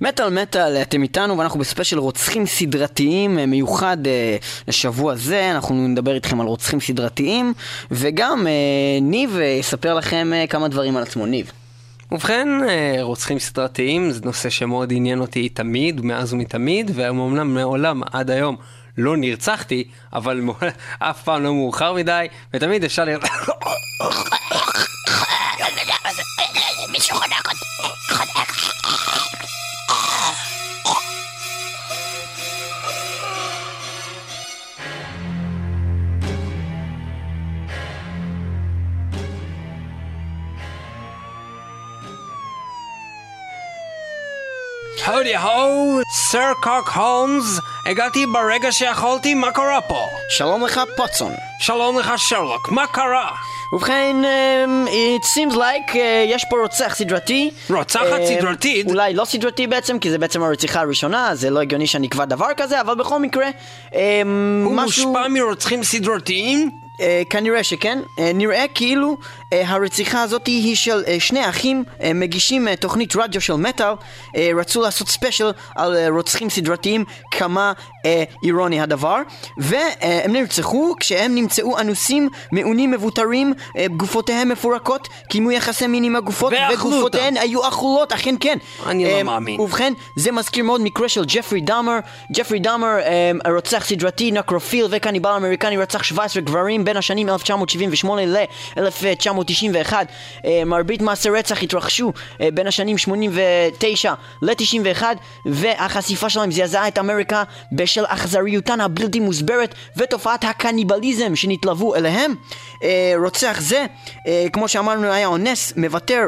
מטאל מטאל, אתם איתנו ואנחנו בספיישל רוצחים סדרתיים אה, מיוחד אה, לשבוע זה, אנחנו נדבר איתכם על רוצחים סדרתיים וגם אה, ניב אה, יספר לכם אה, כמה דברים על עצמו, ניב. ובכן, אה, רוצחים סדרתיים זה נושא שמאוד עניין אותי תמיד, מאז ומתמיד, ואומנם מעולם עד היום לא נרצחתי, אבל אף פעם לא מאוחר מדי, ותמיד אפשר לראות... הודי הו, סר קוק הולמס, הגעתי ברגע שיכולתי, מה קרה פה? שלום לך פוטסון. שלום לך שרלוק, מה קרה? ובכן, um, it seems like uh, יש פה רוצח סדרתי. רוצחת אה, סדרתית? אולי לא סדרתי בעצם, כי זה בעצם הרציחה הראשונה, זה לא הגיוני שאני אקבע דבר כזה, אבל בכל מקרה, um, הוא משהו... מושפע מרוצחים סדרתיים? אה, כנראה שכן. אה, נראה כאילו אה, אה, הרציחה הזאת היא של אה, שני אחים אה, מגישים תוכנית רדיו של מטאל רצו לעשות special על רוצחים סדרתיים כמה אירוני הדבר והם נרצחו כשהם נמצאו אנוסים מעונים מבוטרים גופותיהם מפורקות קיימו יחסי מין עם הגופות וגופותיהן היו אכולות אכן כן. אני לא מאמין. ובכן זה מזכיר מאוד מקרה של ג'פרי דאמר. ג'פרי דאמר רוצח סדרתי נקרופיל וקניבל אמריקני רצח 17 גברים בין השנים 1978 ל-1900 1991. אה, מרבית מעשי רצח התרחשו אה, בין השנים 89 ל-91, והחשיפה שלהם זעזעה את אמריקה בשל אכזריותן הבלתי מוסברת ותופעת הקניבליזם שנתלוו אליהם. אה, רוצח זה, כמו שאמרנו, היה אונס, מוותר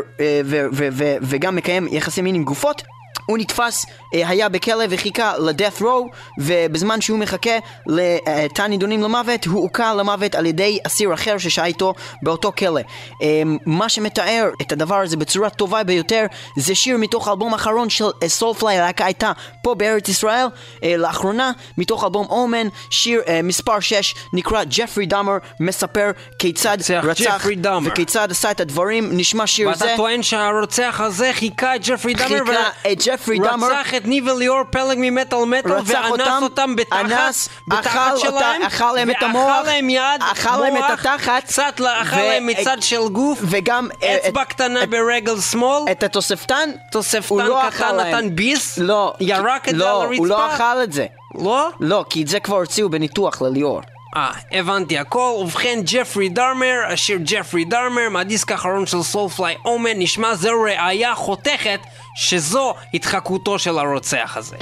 וגם מקיים יחסי מין עם גופות. הוא נתפס, אה, היה בכלא וחיכה ל-death row ובזמן שהוא מחכה לתא נידונים למוות הוא הוכה למוות על ידי אסיר אחר ששהה איתו באותו כלא. אה, מה שמתאר את הדבר הזה בצורה טובה ביותר זה שיר מתוך האלבום האחרון של Soulfly, הלהקה הייתה פה בארץ ישראל אה, לאחרונה מתוך אלבום Omen, שיר אה, מספר 6 נקרא ג'פרי דאמר מספר כיצד רצח. וכיצד עשה את הדברים, נשמע שיר זה ואתה טוען שהרוצח הזה חיקה את ג'פרי דאמר חיקה את ג'פרי דאמר רצח את ניב וליאור פלג ממטאל מטאל ואנס אותם, אותם בתחת, אנס, בתחת אכל אותה- שלהם, אכל להם את המוח, ואכל להם יד, אכל להם את התחת, קצת אכל להם מצד של גוף, וגם אה, אצבע קטנה ברגל שמאל, את התוספתן, תוספתן לא קטן. נתן ביס, לא, ירק את זה לא, על הוא לא הרצפה? אכל את זה. לא? לא, כי את זה כבר הוציאו בניתוח לליאור. אה, הבנתי הכל. ובכן, ג'פרי דארמר, השיר ג'פרי דארמר, מהדיסק האחרון של סולפליי אומן, נשמע זו ראייה חותכת שזו התחקותו של הרוצח הזה.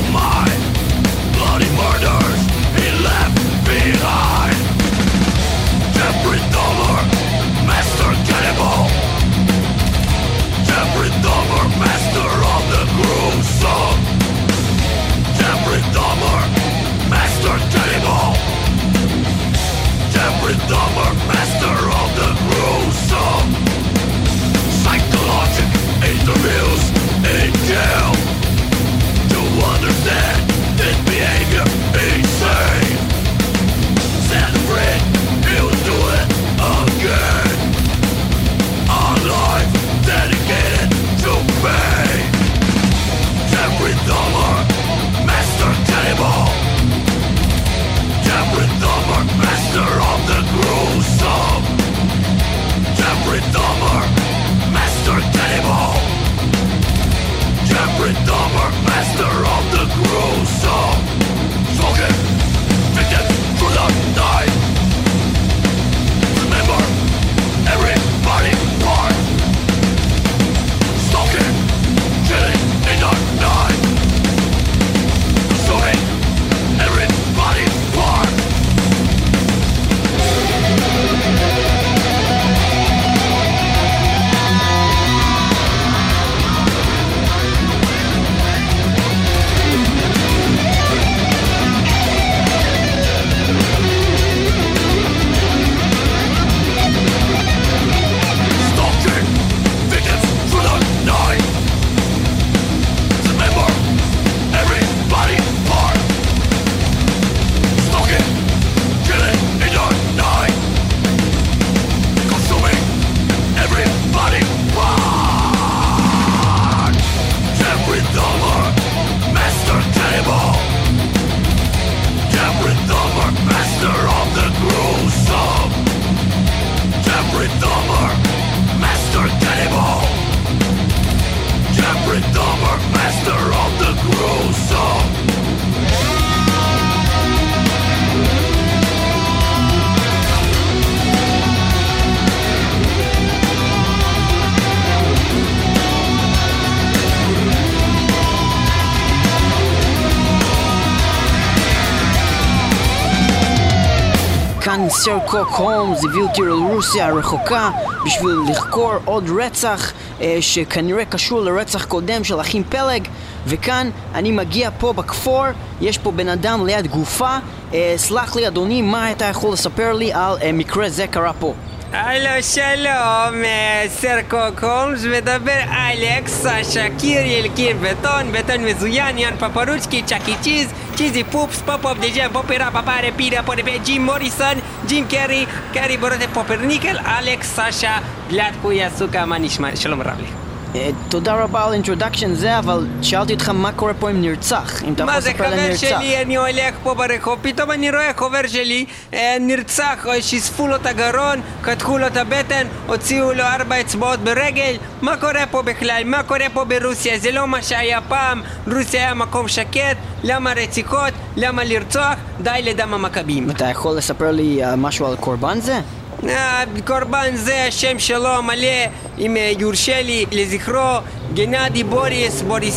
In mind. with the סר קוק הולמס הביא אותי לרוסיה הרחוקה בשביל לחקור עוד רצח אה, שכנראה קשור לרצח קודם של אחים פלג וכאן אני מגיע פה בכפור, יש פה בן אדם ליד גופה אה, סלח לי אדוני, מה אתה יכול לספר לי על אה, מקרה זה קרה פה? הלו, שלום, אה, סר קוק הולמס, מדבר אלכס, סשה, קיריל, קיר בטון, בטון מזוין, יאן פפרוצקי, צ'קי צ'יז, cheesy poofs, pump up the jam, פופרה, פפרה, פירה, פורפה, ג'ים מוריסון, ג'ים קרי, קרי בורוטה פופרניקל, אלכס, סשה, גלעד פויה, סוכה, מה נשמע? שלום רב לי. אה, תודה רבה על introduction זה, אבל שאלתי אותך מה קורה פה עם נרצח, אם אתה יכול מה זה לספר על חבר. שלי, אני הולך פה ברחוב, פתאום אני רואה חבר שלי אה, נרצח, אה, שיספו לו את הגרון, קטחו לו את הבטן, הוציאו לו ארבע אצבעות ברגל, מה קורה פה בכלל? מה קורה פה ברוסיה? זה לא מה שהיה פעם, רוסיה היה מקום שקט, למה רציחות? למה לרצוח? די לדם המכבים. אתה יכול לספר לי אה, משהו על קורבן זה? קורבן זה השם שלו המלא, אם אה, יורשה לי לזכרו,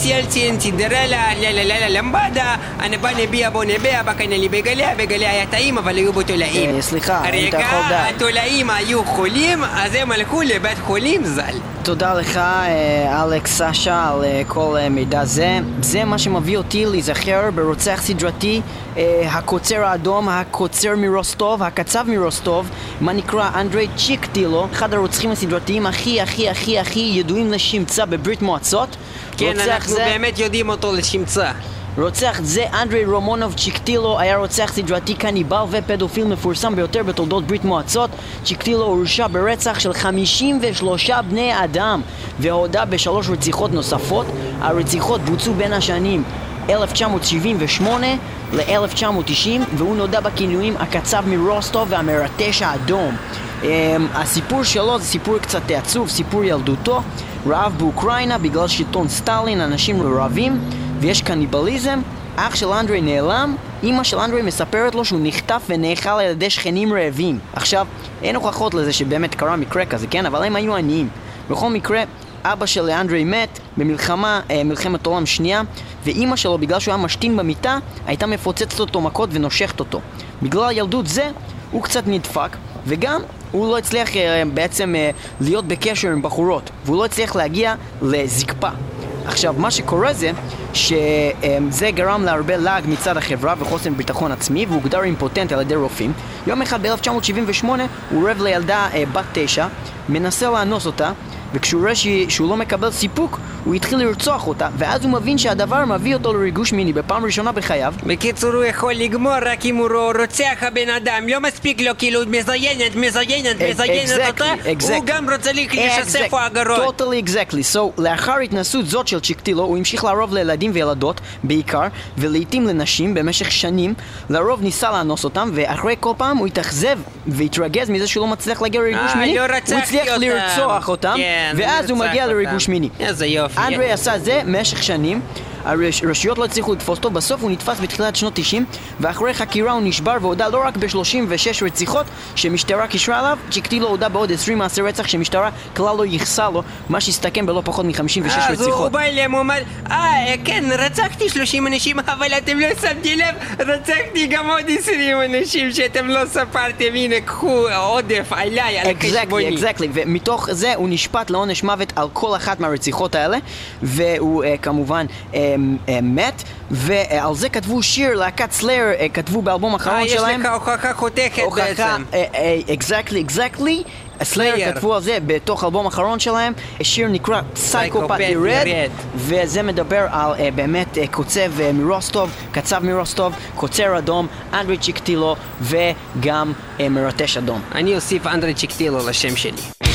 ילצין, צידרלה, לה לה לה לה למבדה, הנבא נביע בו נביע, בקנה לי בגליה, בגליה היה טעים אבל היו בו תולעים. סליחה, אם אתה יכול די. התולעים היו חולים, אז הם הלכו לבית חולים ז"ל. תודה לך, אה, אלכס סשה, על כל אה, מידע זה. זה מה שמביא אותי להיזכר ברוצח סדרתי, אה, הקוצר האדום, הקוצר מרוסטוב, הקצב מרוסטוב, מה נקרא אנדרי צ'יקטילו, אחד הרוצחים הסדרתיים הכי הכי הכי הכי ידועים לשמצה בברית מועצות. כן, אנחנו זה- באמת יודעים אותו לשמצה. רוצח זה אנדרי רומונוב צ'יקטילו היה רוצח סדרתי קניבל ופדופיל מפורסם ביותר בתולדות ברית מועצות צ'יקטילו הורשע ברצח של 53 בני אדם והודה בשלוש רציחות נוספות הרציחות בוצעו בין השנים 1978 ל-1990 והוא נודע בכינויים הקצב מרוסטוב והמרטש האדום Um, הסיפור שלו זה סיפור קצת עצוב, סיפור ילדותו רעב באוקראינה בגלל שלטון סטלין, אנשים רעבים ויש קניבליזם. אח של אנדרי נעלם, אימא של אנדרי מספרת לו שהוא נחטף ונאכל על ידי שכנים רעבים. עכשיו, אין הוכחות לזה שבאמת קרה מקרה כזה, כן? אבל הם היו עניים. בכל מקרה, אבא של אנדרי מת במלחמה, אה, מלחמת עולם שנייה ואימא שלו, בגלל שהוא היה משתין במיטה, הייתה מפוצצת אותו מכות ונושכת אותו. בגלל ילדות זה, הוא קצת נדפק וגם הוא לא הצליח אה, בעצם אה, להיות בקשר עם בחורות והוא לא הצליח להגיע לזקפה עכשיו, מה שקורה זה שזה גרם להרבה לעג מצד החברה וחוסן ביטחון עצמי והוגדר אימפוטנט על ידי רופאים. יום אחד ב-1978 הוא אורב לילדה אה, בת תשע, מנסה לאנוס אותה וכשהוא רואה שהוא לא מקבל סיפוק, הוא התחיל לרצוח אותה ואז הוא מבין שהדבר מביא אותו לריגוש מיני בפעם ראשונה בחייו בקיצור, הוא יכול לגמור רק אם הוא רוצח הבן אדם, לא מספיק לו כאילו מזיינת, מזיינת, מזיינת אותה, הוא גם רוצה לי להישסף פה הגרון. totally exactly. So, לאחר התנסות זאת של צ'יקטילו, הוא המשיך לרוב לילדים וילדות, בעיקר, ולעיתים לנשים במשך שנים. לרוב ניסה לאנוס אותם, ואחרי כל פעם הוא התאכזב והתרגז מזה שהוא לא מצליח להגיע לריגוש אה, מיני. לא הוא הצליח. לרצוח אותם, כן, ואז הוא מגיע. לריגוש מיני. איזה יופי. אנדרי עשה זה במשך שנים. הרשויות לא הצליחו לתפוס אותו, בסוף הוא נתפס בתחילת שנות 90 ואחרי חקירה הוא נשבר והודה לא רק ב-36 רציחות שמשטרה קישרה עליו, צ'יקטילו הודה בעוד 20 מעשי רצח שמשטרה כלל לא ייחסה לו, מה שהסתכם בלא פחות מ-56 אז הוא- רציחות. בא אליהם, הוא אמר, אה, כן, רצחתי 30 אנשים, אבל אתם לא שמתי לב, רצחתי גם עוד 20 אנשים שאתם לא ספרתם, הנה, קחו עודף עליי, על אקזקטלי, חשבוני. אקזקטלי, ומתוך זה הוא נשפט לעונש מוות על כל אחת מהרציחות האלה והוא אה, כמובן אה, מת ועל זה כתבו שיר, להקת סלייר אה, כתבו באלבום האחרון אה, יש שלהם לך הוכחה חותכת בעצם. אקזקטלי, אקזקטלי. סלייר Slayer. כתבו על זה בתוך האלבום האחרון שלהם, שיר נקרא Psychopath רד. וזה מדבר על אה, באמת אה, קוצב אה, מרוסטוב, קצב מרוסטוב, קוצר אדום, אנדרי צ'יקטילו וגם אה, מרטש אדום. אני אוסיף אנדרי צ'יקטילו לשם שלי.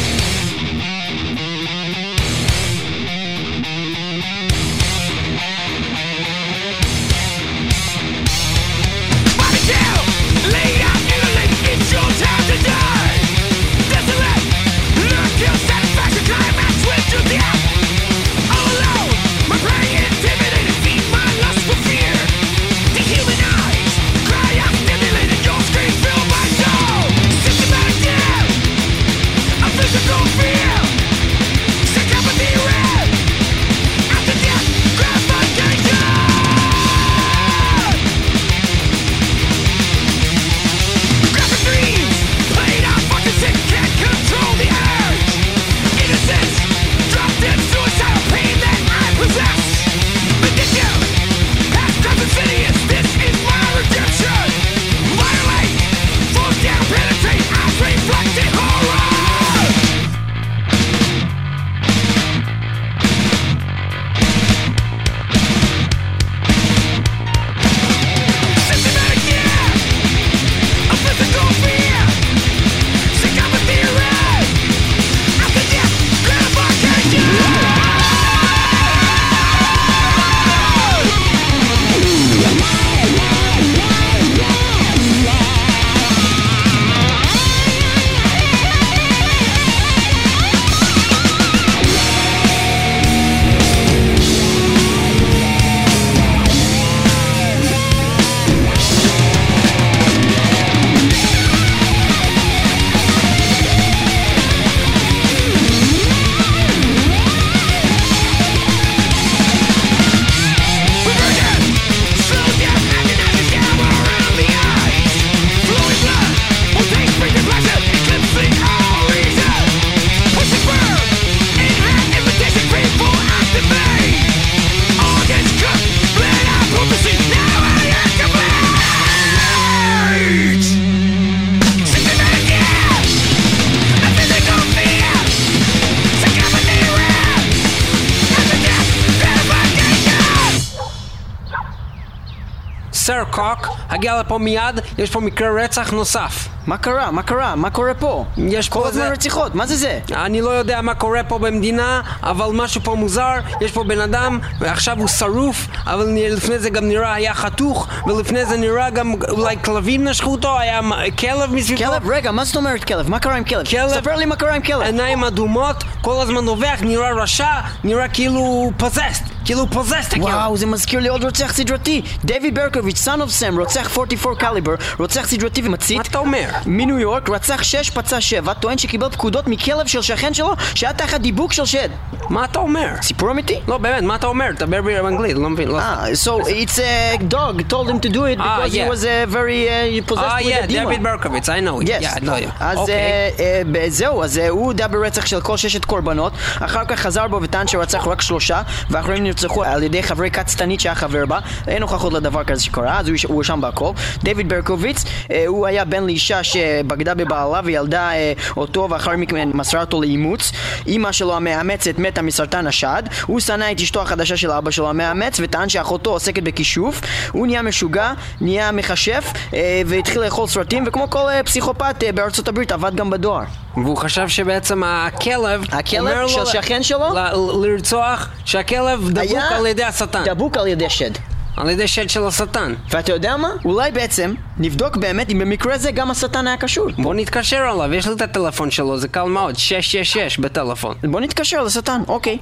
לפה מיד, יש פה מקרה רצח נוסף. מה קרה? מה קרה? מה קורה פה? יש כל פה הזמן זה- רציחות, מה זה זה? אני לא יודע מה קורה פה במדינה, אבל משהו פה מוזר, יש פה בן אדם, ועכשיו הוא שרוף, אבל לפני זה גם נראה היה חתוך, ולפני זה נראה גם אולי כלבים נשכו אותו, היה כלב מסביבו. כלב, רגע, מה זאת אומרת כלב? מה קרה עם כלב? כלב- ספר לי מה קרה עם כלב. עיניים אדומות, כל הזמן נובח, נראה רשע, נראה כאילו פוזסט, כאילו פוזסט הכלב. וואו, זה מזכיר לי עוד רוצח סדרתי. דייוויד ברקוביץ', son of סם, רוצח 44 קליבר, רוצח סדרתי ומצית. מה אתה אומר? מניו יורק, רצח 6, פצע 7, טוען שקיבל פקודות מכלב של שכן שלו שהיה תחת דיבוק של שד. מה אתה אומר? סיפור אמיתי? לא, באמת, מה אתה אומר? דבר באנגלית, לא מבין, לא... Ah, so it's a dog told him to do it Ah, because he was uh, very uh, possessed אה, with a demon. דויד ברקוביץ, I know it. Yes. אז. אה, אה, ב- זהו, אז אה, הוא הודה ברצח של כל ששת קורבנות, אחר כך חזר בו וטען שרצח רק שלושה, והאחרים נרצחו על ידי חברי כת שטנית שהיה חבר בה, אין הוכחות לדבר כזה שקרה, אז הוא הואשם בהכל. דיוויד ברקוביץ, אה, הוא היה בן לאישה שבגדה בבעלה וילדה אה, אותו ואחר מכן מסרה אותו לאימוץ. אימא שלו המאמצת מתה מסרטן השד, הוא שנא את אשתו החדשה של אבא שלו המאמץ וטען שאחותו עוסקת בכישוף, הוא נהיה משוגע, נהיה מכשף אה, והתחיל לאכול סרטים וכמו כל אה, פסיכופת אה, בארצות הברית עבד גם בדואר. והוא חשב שבעצם הכלב... הכלב של שכן שלו? לרצוח, שהכלב דבוק על ידי השטן. דבוק על ידי שד. על ידי שד של השטן. ואתה יודע מה? אולי בעצם נבדוק באמת אם במקרה זה גם השטן היה קשור. בוא נתקשר אליו, יש לי את הטלפון שלו, זה קל מאוד, 666 בטלפון. בוא נתקשר לשטן, אוקיי.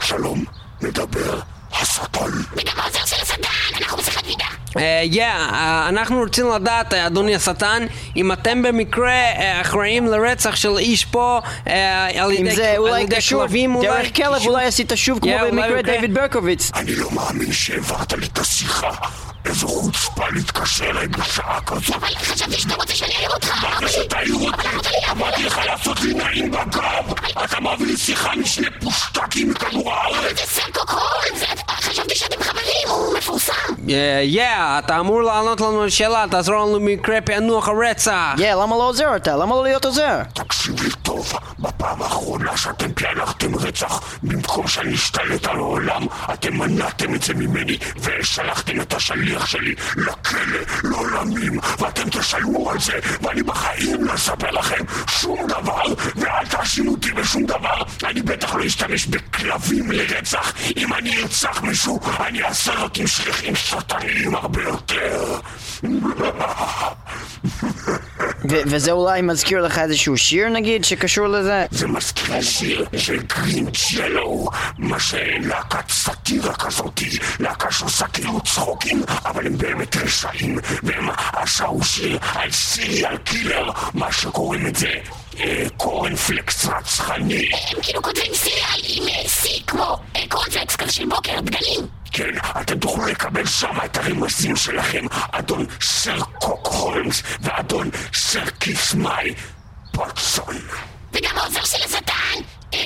שלום, מדבר השטן. אה, יא, אה, אנחנו רוצים לדעת, אה, אדוני השטן, אם אתם במקרה אה, אחראים לרצח של איש פה אה, על ידי אולי כלבים אולי? דרך כלב? אולי עשית שוב כמו במקרה במקרה- דיוויד ברקוביץ. אני לא מאמין שהעברת לי את השיחה. איזו חוצפה להתקשר אליי בשעה כזאת. אבל חשבתי שאתה רוצה שאני אעיר אותך. מה זה שתעיר אותי? אמרתי לך לעשות לי נעים בגב. אתה מביא לי שיחה משני פושטקים מכדור הארץ. זה סרקו קורן, חשבתי שאתם חברים, הוא מפורסם. יא, אתה אמור לענות לנו על שאלה, תעזור לנו במקרה פענוח הרצח. יא, למה לא עוזר אתה? למה לא להיות עוזר? תקשיב לי טוב, בפעם האחרונה שאתם פענחתם רצח, במקום שאני אשתלט על העולם, אתם מנעתם את זה ממני, ושלחתם את השליח שלי לכלא לעולמים, ואתם תשלמו על זה, ואני בחיים לא אספר לכם שום דבר, ואל תאשימו אותי בשום דבר, אני בטח לא אשתמש בכלבים לרצח, אם אני ארצח מישהו, אני אעשה רק עם שליחים שטניים הרבה יותר. וזה אולי מזכיר לך איזשהו שיר נגיד שקשור לזה? זה מזכיר שיר של גרין צ'לו, מה שלהקת סאטירה כזאתי, להקה שעושה כאילו צחוקים, אבל הם באמת רשעים, והם עשו על סיריאל קילר, מה שקוראים את זה אה, קורנפלקס רצחני. הם כאילו כותבים סיריאל עם אה, סי כמו אה, קורנפלקס כזה של בוקר דגלים. כן, אתם תוכלו לקבל שם את הרמזים שלכם, אדון סר קוק הולמס ואדון סר כיס מאי פוטסון. וגם העוזר של השטן,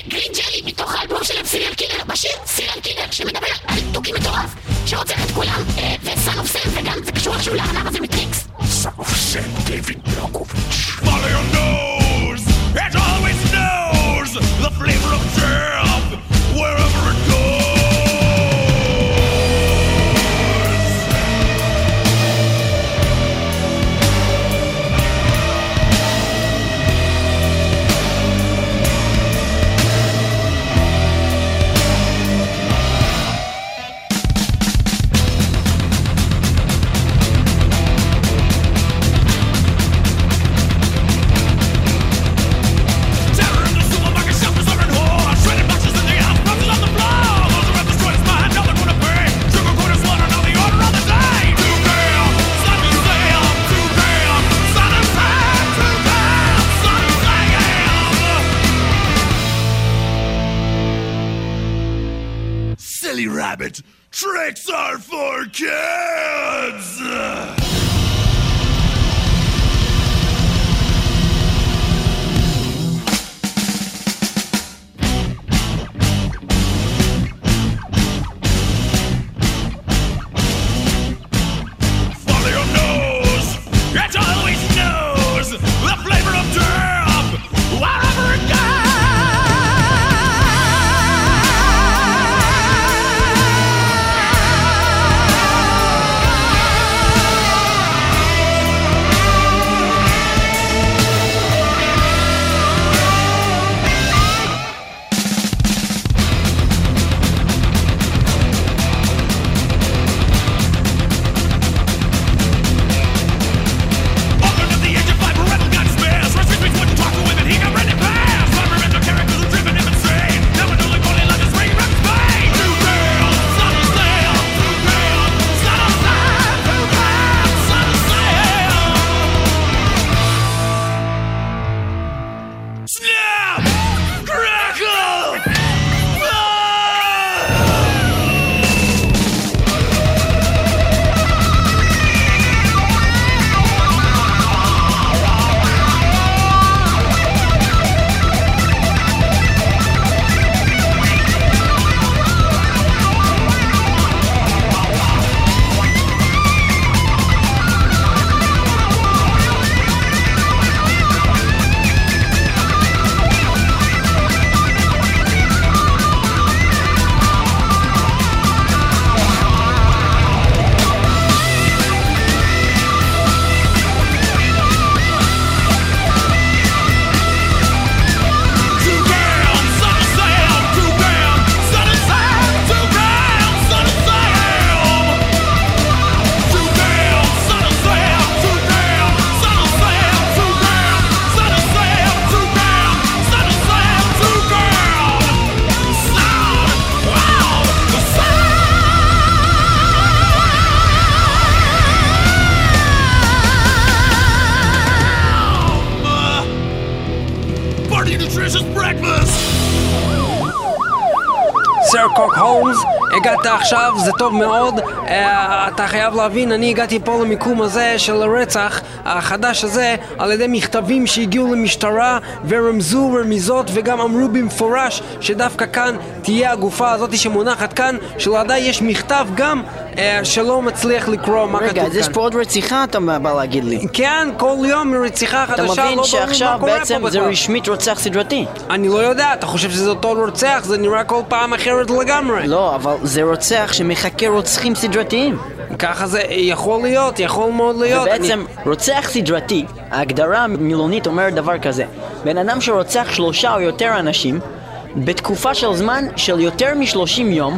Green Jelly, מתוך האלבום שלהם Cereal Killer, בשיר Cereal Killer, שמדבר על תוכי מטורף, שרוצח את כולם, אה, ו Son of Sam, וגם זה קשור איכשהו לארנב הזה מטריקס. Son of Sam דיוויד ברקוביץ'. Follow your nose. It always knows the flavor of jam wherever it עכשיו, זה טוב מאוד. אה, אתה חייב להבין, אני הגעתי פה למיקום הזה של הרצח החדש הזה על ידי מכתבים שהגיעו למשטרה ורמזו רמיזות וגם אמרו במפורש שדווקא כאן תהיה הגופה הזאת שמונחת כאן, שלידה יש מכתב גם אה, שלא מצליח לקרוא מה רגע, כתוב אז יש כאן. פה עוד רציחה אתה בא להגיד לי. כן, כל יום רציחה אתה חדשה, לא מבין ברור שעכשיו מה קורה בעצם פה זה בכלל. רשמית רוצח סדרתי. אני לא יודע, אתה חושב שזה אותו רוצח? זה נראה כל פעם אחרת לגמרי. לא, אבל זה רוצח שמחכה רוצחים סדרתיים. ככה זה יכול להיות, יכול מאוד להיות. ובעצם רוצח סדרתי, ההגדרה המילונית אומרת דבר כזה. בן אדם שרוצח שלושה או יותר אנשים בתקופה של זמן של יותר מ-30 יום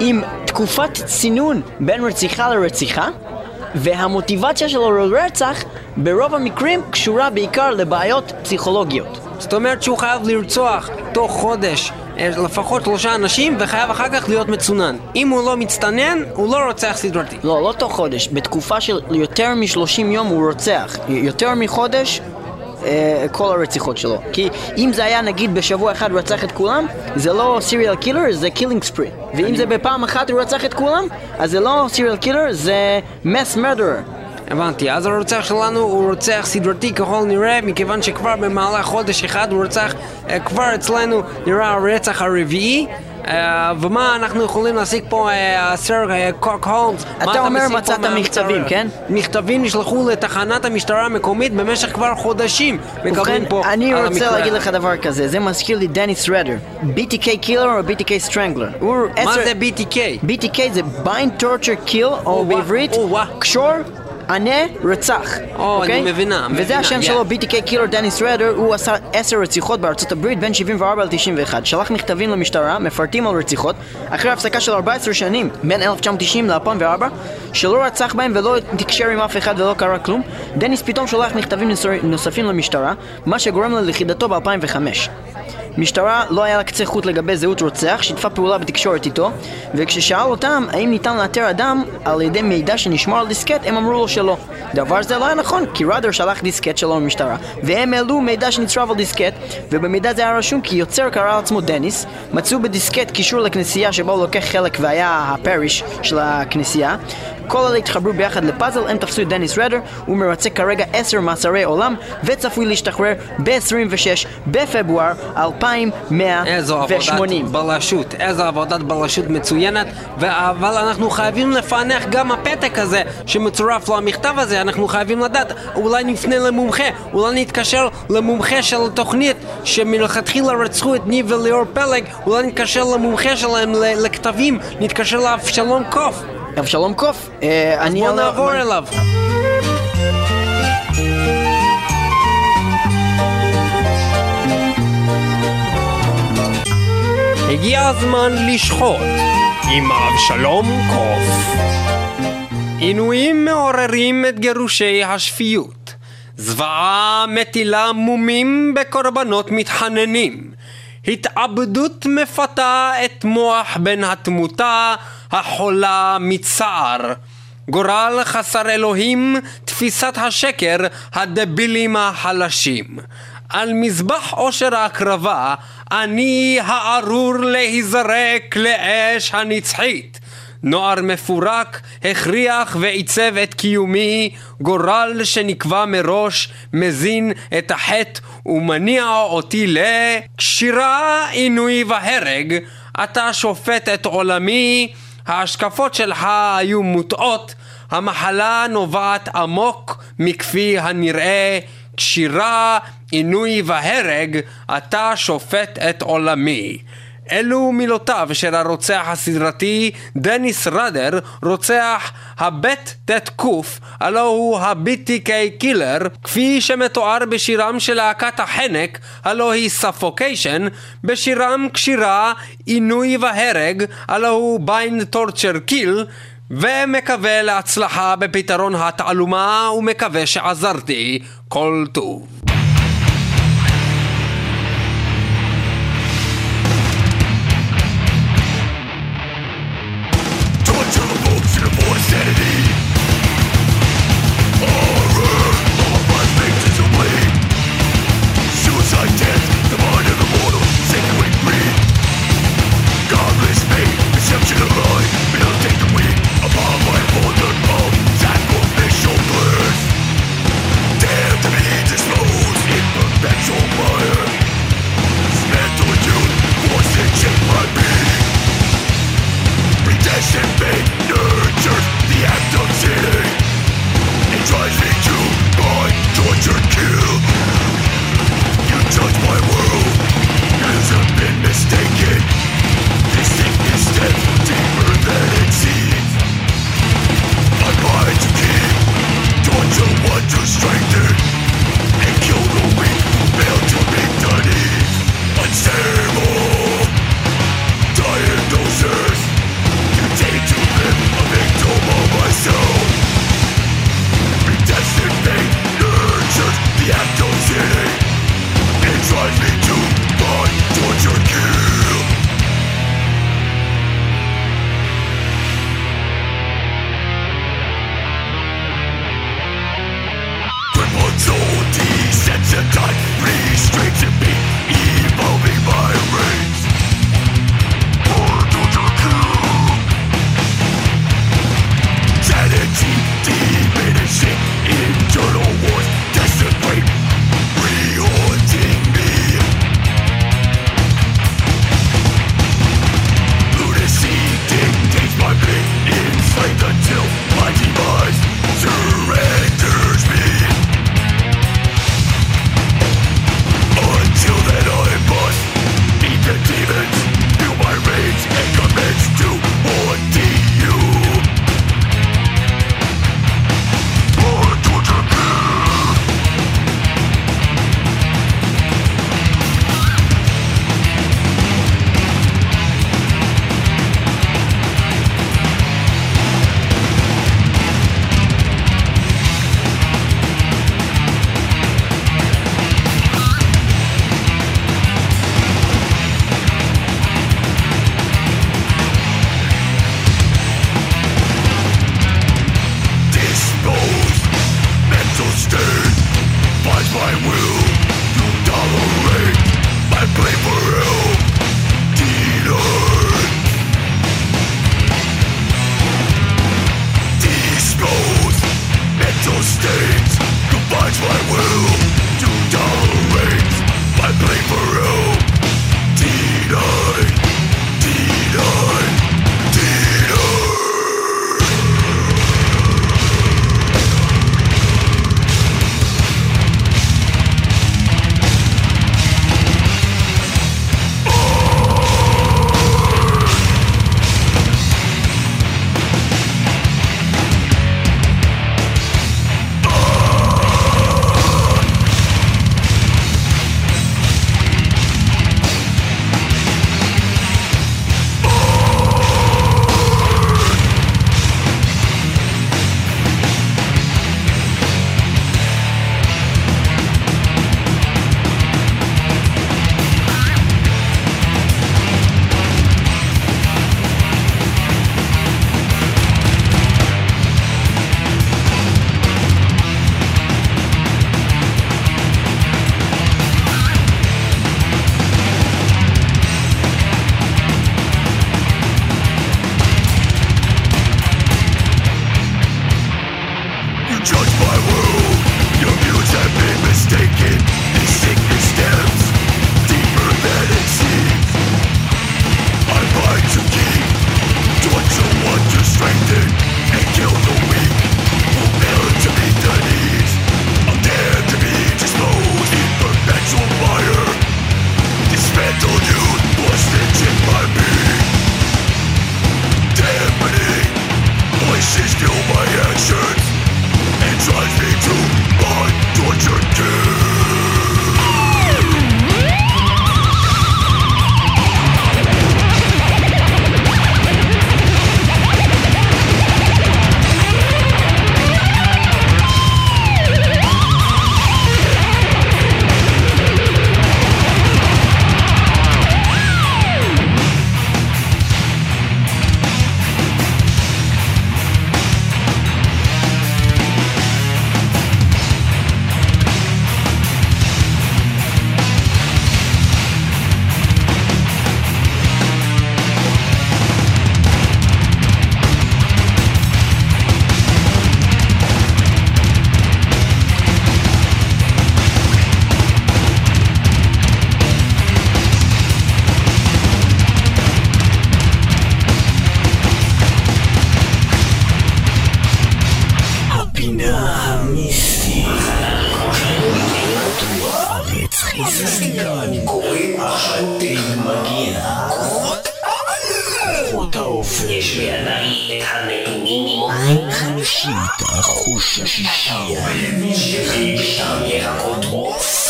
עם תקופת צינון בין רציחה לרציחה והמוטיבציה שלו לרצח ברוב המקרים קשורה בעיקר לבעיות פסיכולוגיות. זאת אומרת שהוא חייב לרצוח תוך חודש לפחות שלושה אנשים וחייב אחר כך להיות מצונן. אם הוא לא מצטנן, הוא לא רוצח סדרתי. לא, לא תוך חודש, בתקופה של יותר מ-30 יום הוא רוצח. יותר מחודש אה, כל הרציחות שלו. כי אם זה היה נגיד בשבוע אחד הוא רצח את כולם זה לא serial killer, זה killing spree ואם זה בפעם אחת הוא רצח את כולם אז זה לא serial killer, זה mass murderer הבנתי, אז הרוצח שלנו הוא רוצח סדרתי ככל נראה, מכיוון שכבר במהלך חודש אחד הוא רצח, אה, כבר אצלנו נראה הרצח הרביעי. אה, ומה אנחנו יכולים להשיג פה, סר אה, קוק הולמס? אתה אומר מצאת? מכתבים, כן? מכתבים נשלחו לתחנת המשטרה המקומית במשך כבר חודשים. ובכן, מקבלים פה אני על רוצה המקרה. להגיד לך דבר כזה, זה מזכיר לי דניס רדר BTK killer או BTK strangler מה זה BTK? BTK זה bind torture kill, או בעברית. קשור, ענה, רצח. או, אוקיי? אני מבינה, וזה מבינה, השם yeah. שלו, BTK killer דניס רדר, הוא עשה עשר רציחות בארצות הברית בין 74 ל-91. שלח מכתבים למשטרה, מפרטים על רציחות, אחרי הפסקה של 14 שנים, בין 1990 ל-2004, שלא רצח בהם ולא תקשר עם אף אחד ולא קרה כלום, דניס פתאום שולח מכתבים נוספים למשטרה, מה שגורם ללכידתו ב-2005. משטרה לא היה לה קצה חוט לגבי זהות רוצח, שיתפה פעולה בתקשורת איתו, וכששאל אותם האם ניתן לאתר אדם על ידי מידע שנשמר על דיסקט, הם אמרו לו שלא. דבר זה לא היה נכון, כי ראדר שלח דיסקט שלו למשטרה, והם העלו מידע שנצרב על דיסקט, ובמידע זה היה רשום כי יוצר קרא לעצמו דניס, מצאו בדיסקט קישור לכנסייה שבה הוא לוקח חלק והיה הפריש של הכנסייה, כל אלה התחברו ביחד לפאזל, הם תפסו את דניס רדר, הוא מרצה כרגע 10 מאסרי עולם, וצפוי להשתחרר ב-26 בפברואר 2180. איזו עבודת בלשות, איזו עבודת בלשות מצוינת, אבל אנחנו חייבים לפענח גם הפתק הזה שמצורף למכתב הזה, אנחנו חייבים לדעת, אולי נפנה למומחה, אולי נתקשר למומחה של התוכנית שמלכתחילה רצחו את ניב וליאור פלג, אולי נתקשר למומחה שלהם לכתבים, נתקשר לאבשלום קוף, אבשלום קוף, אה, אני... בוא נעבור אליו. הגיע הזמן לשחוט עם אבשלום קוף. עינויים מעוררים את גירושי השפיות. זוועה מטילה מומים בקורבנות מתחננים. התאבדות מפתה את מוח בן התמותה החולה מצער. גורל חסר אלוהים, תפיסת השקר, הדבילים החלשים. על מזבח עושר ההקרבה, אני הארור להיזרק לאש הנצחית. נוער מפורק הכריח ועיצב את קיומי, גורל שנקבע מראש, מזין את החטא ומניע אותי לקשירה, עינוי והרג. אתה שופט את עולמי, ההשקפות שלך היו מוטעות, המחלה נובעת עמוק מכפי הנראה, קשירה, עינוי והרג, אתה שופט את עולמי. אלו מילותיו של הרוצח הסדרתי דניס ראדר, רוצח הבית ט' ק', הלו הוא ה- BTK killer, כפי שמתואר בשירם של להקת החנק, הלו היא Suffocation, בשירם קשירה, עינוי והרג, הלו הוא bind torture kill, ומקווה להצלחה בפתרון התעלומה ומקווה שעזרתי. כל טוב.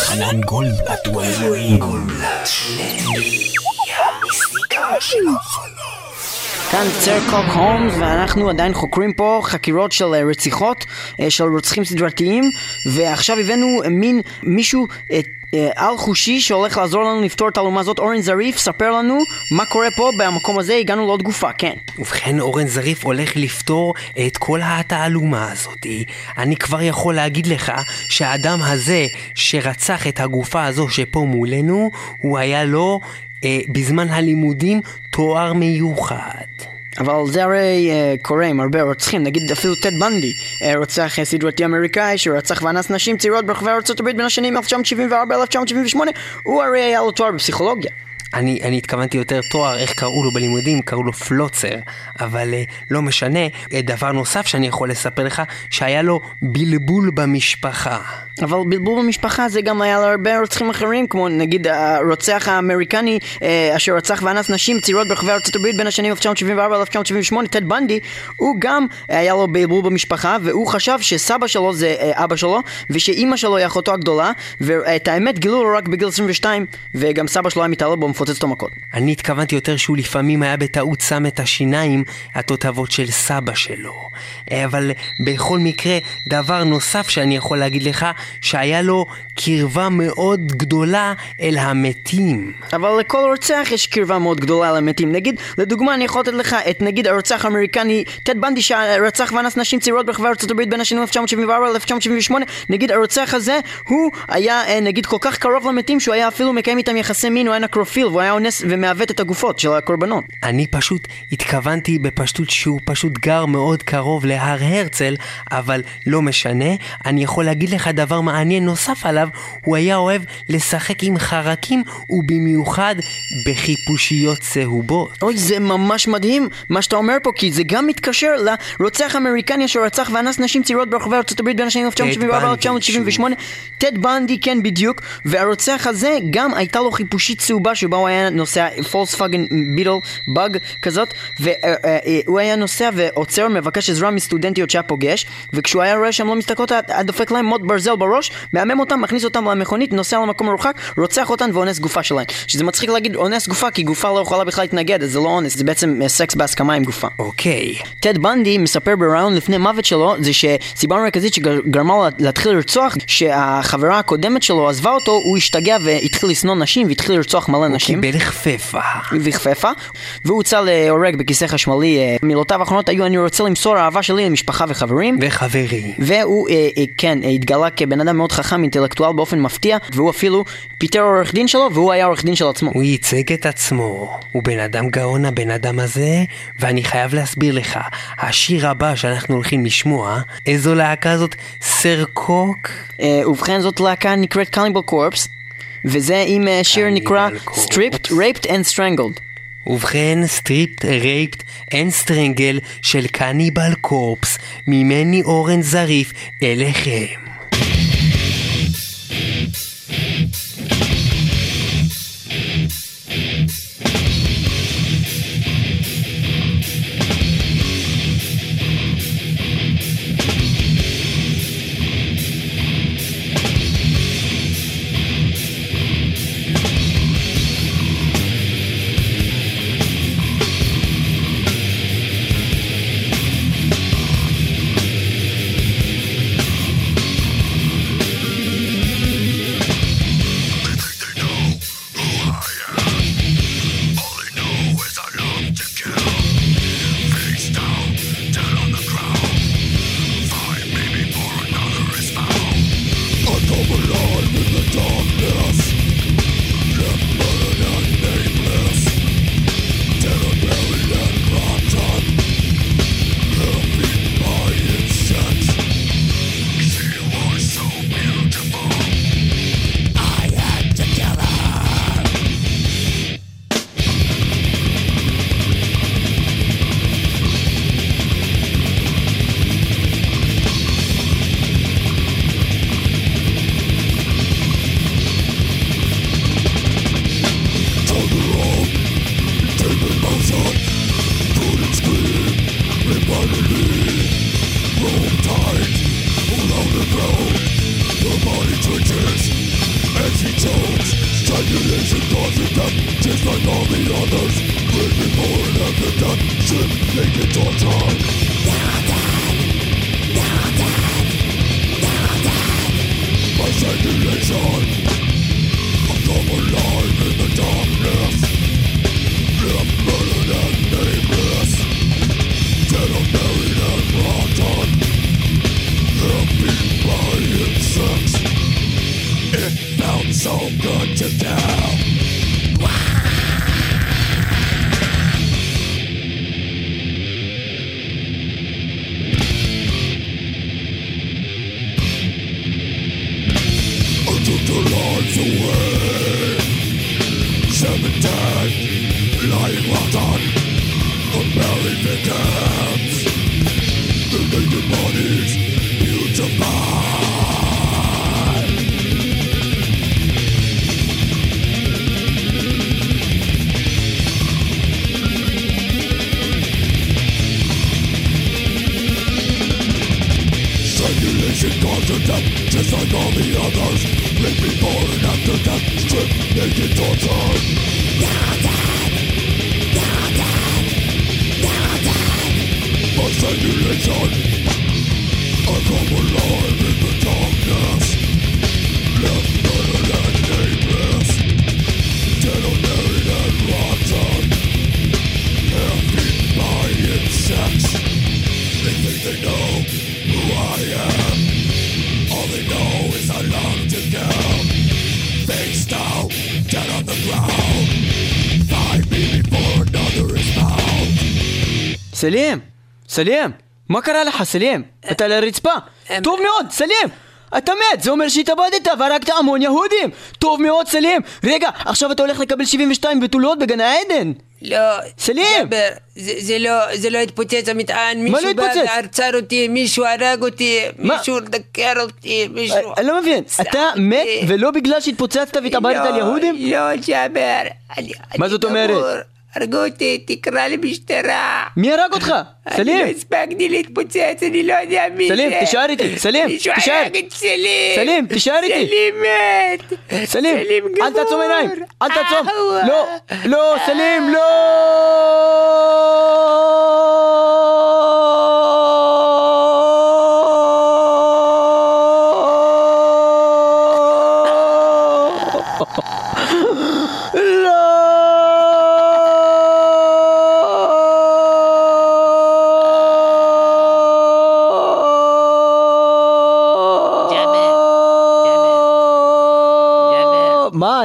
חנן גולדבלט הוא האלוהים, גולדבלט שולט בי, המיסטיקה של כאן צרקוק הומס ואנחנו עדיין חוקרים פה חקירות של אה, רציחות אה, של רוצחים סדרתיים ועכשיו הבאנו מין מישהו אה, אה, על חושי שהולך לעזור לנו לפתור את התעלומה הזאת אורן זריף ספר לנו מה קורה פה במקום הזה הגענו לעוד גופה כן ובכן, אורן זריף הולך לפתור את כל התעלומה הזאת. אני כבר יכול להגיד לך שהאדם הזה שרצח את הגופה הזו שפה מולנו, הוא היה לו אה, בזמן הלימודים תואר מיוחד. אבל זה הרי אה, קורה עם הרבה רוצחים, נגיד אפילו טד בנדי, אה, רוצח אה, סדרתי אמריקאי שרצח ואנס נשים צעירות ברחבי הברית בין השנים 1974-1978, הוא הרי היה לו תואר בפסיכולוגיה. אני, אני התכוונתי יותר תואר, איך קראו לו בלימודים, קראו לו פלוצר, אבל אה, לא משנה. אה, דבר נוסף שאני יכול לספר לך, שהיה לו בלבול במשפחה. אבל בלבול במשפחה זה גם היה להרבה רוצחים אחרים, כמו נגיד הרוצח האמריקני אה, אשר רצח ואנס נשים צעירות ברחבי ארצות הברית בין השנים 1974-1978, טד בנדי, הוא גם היה לו בלבול במשפחה, והוא חשב שסבא שלו זה אה, אבא שלו, ושאימא שלו היא אחותו הגדולה, ואת האמת גילו לו רק בגיל 22, וגם סבא שלו היה מתעלל בו, לפוצץ אותו מכות. אני התכוונתי יותר שהוא לפעמים היה בטעות שם את השיניים התותבות של סבא שלו. אה, אבל בכל מקרה, דבר נוסף שאני יכול להגיד לך, שהיה לו קרבה מאוד גדולה אל המתים. אבל לכל רוצח יש קרבה מאוד גדולה למתים. נגיד, לדוגמה, אני יכול לתת לך את נגיד הרוצח האמריקני טד בנדי שרצח ואנס נשים צעירות ברחבי ארצות הברית בין השנים 1974-1978. נגיד, הרוצח הזה, הוא היה אה, נגיד כל כך קרוב למתים שהוא היה אפילו מקיים איתם יחסי מין, הוא היה נקרופיל והוא היה אונס ומעוות את הגופות של הקורבנות. אני פשוט התכוונתי בפשטות שהוא פשוט גר מאוד קרוב להר הרצל, אבל לא משנה, אני יכול להגיד לך דבר מעניין נוסף עליו, הוא היה אוהב לשחק עם חרקים ובמיוחד בחיפושיות צהובות. אוי, זה ממש מדהים מה שאתה אומר פה, כי זה גם מתקשר לרוצח אמריקני שרצח ואנס נשים צעירות ברחבי ארצות הברית בין השנים 1974-1978. טד בנדי, כן בדיוק, והרוצח הזה גם הייתה לו חיפושית צהובה שבה הוא היה נוסע פולס פאגן ביטל באג כזאת, והוא היה נוסע ועוצר מבקש עזרה מסטודנטיות שהיה פוגש, וכשהוא היה רואה שהן לא מסתכלות, היה דופק להם מוט ברזל בראש, מהמם אותם, מכניס אותם למכונית, נוסע למקום מרוחק, רוצח אותן ואונס גופה שלהן. שזה מצחיק להגיד אונס גופה, כי גופה לא יכולה בכלל להתנגד, אז זה לא אונס, זה בעצם אה, סקס בהסכמה עם גופה. אוקיי. טד בנדי מספר בריאיון לפני מוות שלו, זה שסיבה מרכזית שגרמה לו להתחיל לרצוח, שהחברה הקודמת שלו עזבה אותו, הוא השתגע והתחיל לשנוא נשים והתחיל לרצוח מלא נשים. קיבל חפפה. וחפפה, והוא הוצא להורג בכיסא חשמלי. אה, מילותיו האחרונות היו אני רוצה למסור אהבה שלי למשפחה וחברים. וחברי. והוא, אה, אה, כן, התגלה כבן אדם מאוד חכם, אינטלקטואל באופן מפתיע, והוא אפילו פיטר עורך דין שלו, והוא היה עורך דין של עצמו. הוא ייצג את עצמו. הוא בן אדם גאון הבן אדם הזה, ואני חייב להסביר לך, השיר הבא שאנחנו הולכים לשמוע, איזו להקה זאת? סר קוק? אה, ובכן זאת להקה נקראת קניבל קורפס, וזה עם אה, שיר נקרא. Stripped, Raped and Strangled. ובכן, Stripped, Raped, and Strangled של Cannibal Corpse, ממני אורן זריף, אליכם. facing cause of death Just like all the others Living more and after death it torture סלים! סלים! מה קרה לך, סלים? אתה על הרצפה? טוב מאוד, סלים! אתה מת, זה אומר שהתאבדת והרגת המון יהודים! טוב מאוד, סלים! רגע, עכשיו אתה הולך לקבל 72 בתולות בגן העדן! לא, סלים! ג'אבר, זה זה לא, זה לא התפוצץ המטען, לא מישהו בא התפוצץ? ועצר אותי, מישהו הרג אותי, מה? מישהו דקר אותי, מישהו... אני לא מבין, אתה מת ולא בגלל שהתפוצצת והתאבדת על יהודים? לא, ג'אבר, אני... מה זאת אומרת? הרגו אותי, תקרא למשטרה. מי הרג אותך? אני סלים! לא הספקתי להתפוצץ, אני לא יודע מי זה. סלים, תישאר איתי, סלים, מישהו תישאר. הרג את סלים. סלים, תישאר איתי. סלים מת. סלים. אל תעצום עיניים, אל תעצום, אאווה. לא, לא, סלים, לא!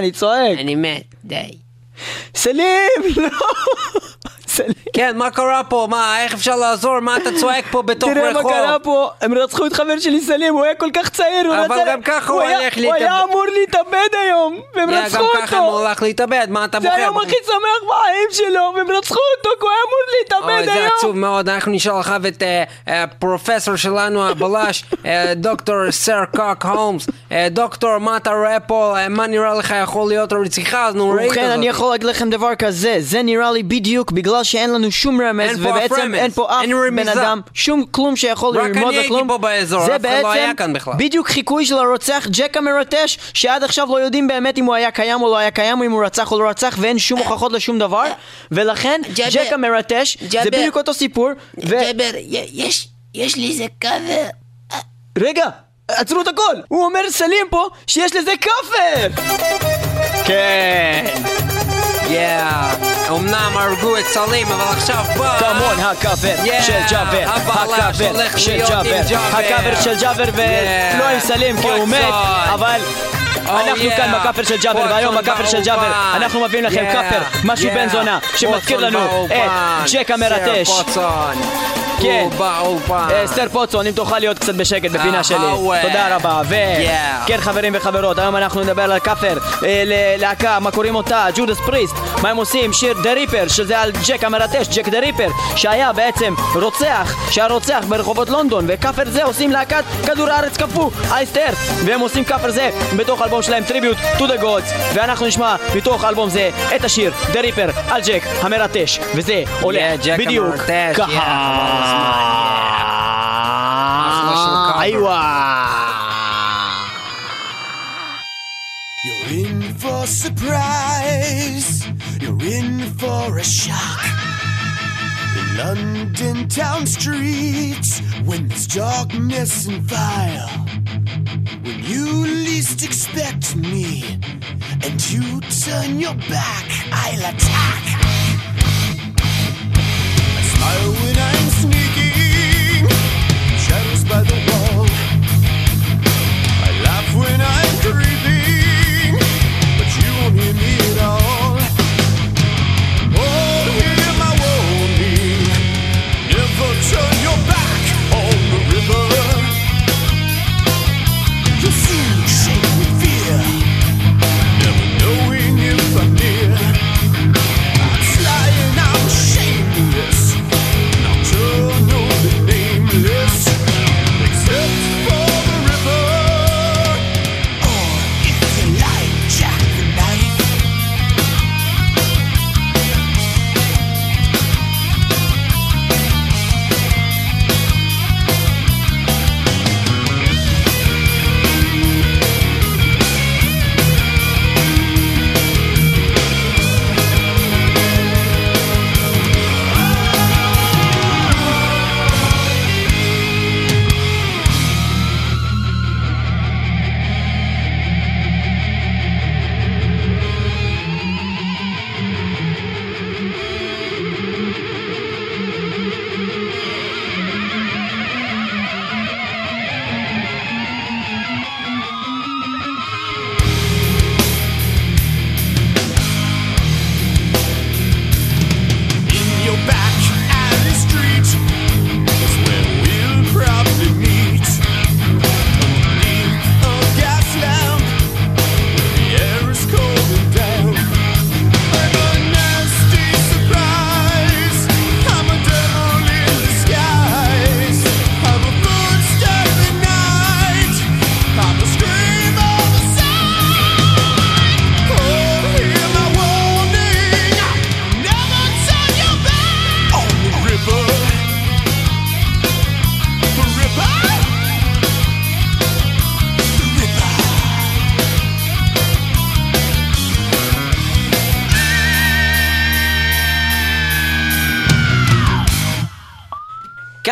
אני צועק. אני מת, די. סלים, לא! כן, מה קרה פה? מה, איך אפשר לעזור? מה אתה צועק פה בתוך תראה מה רחוב? קרה פה, הם רצחו את חבר שלי סלים, הוא היה כל כך צעיר, הוא אבל רצה... גם ככה הוא הולך הוא היה להתאבד. אמור להתאבד היום, והם רצחו גם ככה הוא אותו. הולך להתאבד, מה אתה זה בוחר? היום הכי שמח בחיים שלו, והם רצחו אותו, כי הוא היה אמור אוי, להתאבד זה היום. עצוב מאוד, אנחנו נשאל אחריו את אה, אה, הפרופסור שלנו, הבלש, אה, דוקטור סר קוק הולמס. אה, דוקטור, מה אתה רואה פה? אה, מה נראה לך יכול להיות הרציחה הנוראית הזאת? ובכן, אני יכול להגיד לכם דבר כזה, זה נראה לי בדיוק בגלל שאין לנו שום רמז, אין ובעצם רמז, אין פה אף אין בן. אדם, שום כלום שיכול רק לרמוז אני על הייתי כלום. פה באזור, זה אף אחד לא היה בעצם כאן בכלל. בדיוק חיקוי של הרוצח ג'ק המרטש, שעד עכשיו לא יודעים באמת אם הוא היה קיים או לא היה קיים, אם הוא רצח או לא רצח, ואין שום הוכחות לשום דבר, ולכן ג'ק המרטש, זה. בדיוק אותו סיפור, יש, יש לי איזה קאבר. רגע, עצרו את הכל! הוא אומר סלים פה שיש לזה כאפר! כן! יאה, אמנם הרגו את סלים, אבל עכשיו בא... כמון Yeah, של ג'אבר, הולך של ג'אבר. הכאפר של ג'אבר Yeah. ולא עם סלים כי הוא מת. אבל אנחנו yeah. כאן בכאפר של ג'אבר, והיום בכאפר של ג'אבר. אנחנו מביאים לכם כאפר, משהו. בן זונה, שמזכיר לנו. את ג'ק המרטש. כן. באולפן. אה, פוצון, אם תוכל להיות קצת בשקט בפינה אה, שלי. תודה רבה. ו... Yeah. כן, חברים וחברות, היום אנחנו נדבר על כאפר, אה, ללהקה, מה קוראים אותה? Judas Priest. מה הם עושים? שיר The Ripper, שזה על ג'ק המרטש, Jack the Ripper, שהיה בעצם רוצח, שהיה רוצח ברחובות לונדון, וכאפר זה עושים להקת כדור הארץ קפוא, Iced Earth, והם עושים כאפר זה בתוך אלבום שלהם Tribute to the gods, ואנחנו נשמע מתוך אלבום זה את השיר The Ripper על ג'ק המרטש, וזה הולך Yeah, בדיוק ככה. כאפר. איווה. You're in for surprise. You're in for a shock. London town streets, when there's darkness and fire, when you least expect me, and you turn your back, I'll attack. I smile when I'm sneaking, shadows by the wall.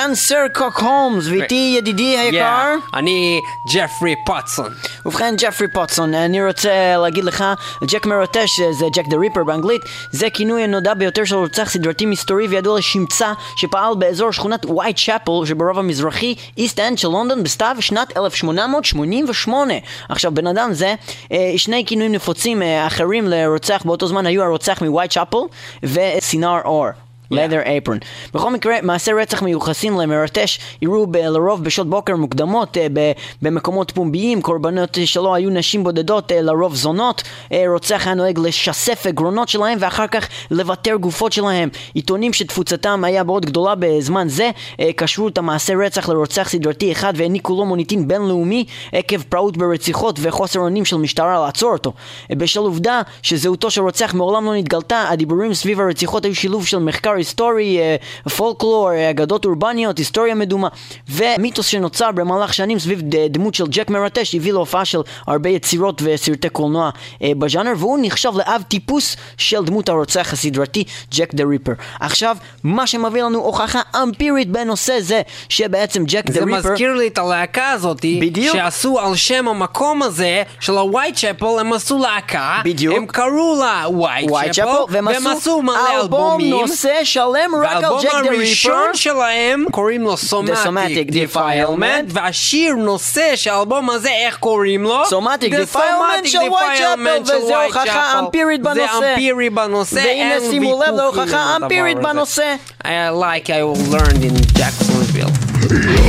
כאן סר קוק הולמס, ואיתי ידידי היקר. Yeah, אני ג'פרי פוטסון. ובכן, ג'פרי פוטסון, אני רוצה להגיד לך, ג'ק מרטש זה Jack the Ripper באנגלית, זה כינוי הנודע ביותר של רוצח סדרתי מסתורי וידוע לשמצה שפעל באזור שכונת ווייט צ'אפל שברובע המזרחי, East End של לונדון בסתיו שנת 1888. עכשיו, בן אדם זה, שני כינויים נפוצים אחרים לרוצח באותו זמן היו הרוצח מווייט צ'אפל וסינר אור. Leather apron. בכל מקרה, מעשי רצח מיוחסים למרטש אירעו ב- לרוב בשעות בוקר מוקדמות אה, ב- במקומות פומביים, קורבנות שלו היו נשים בודדות, אה, לרוב זונות, אה, רוצח היה נוהג לשסף גרונות שלהם ואחר כך לוותר גופות שלהם. עיתונים שתפוצתם היה מאוד גדולה בזמן זה, אה, קשרו את המעשה רצח לרוצח סדרתי אחד והעניקו לו מוניטין בינלאומי עקב פראות ברציחות וחוסר אונים של משטרה לעצור אותו. אה, בשל עובדה שזהותו של רוצח מעולם לא נתגלתה, הדיבורים סביב הרציחות היו שילוב של מחקר היסטורי, אה, פולקלור, אגדות אורבניות, היסטוריה מדומה, ומיתוס שנוצר במהלך שנים סביב דמות של ג'ק מרטש הביא להופעה של הרבה יצירות וסרטי קולנוע אה, בז'אנר, והוא נחשב לאב טיפוס של דמות הרוצח הסדרתי Jack the Ripper. עכשיו, מה שמביא לנו הוכחה אמפירית בנושא זה, שבעצם Jack the זה Ripper... מזכיר לי את הלהקה הזאת, בדיוק. שעשו על שם המקום הזה של הווייט צ'פל, הם עשו להקה, בדיוק. הם קראו לה ווייט צ'פל, והם עשו מלא אלבום אלבומים, נושא שלם רק על והאלבום Jack the Ripper. הראשון שלהם קוראים לו Somatic Defilement, והשיר נושא של האלבום הזה, איך קוראים לו? Defilement Somatic של Defilement של וזה הוכחה. אמפירית בנושא. זה אמפירי בנושא, והנה אין שימו לב להוכחה אמפירית. בנושא. I like I learned in Jacksonville.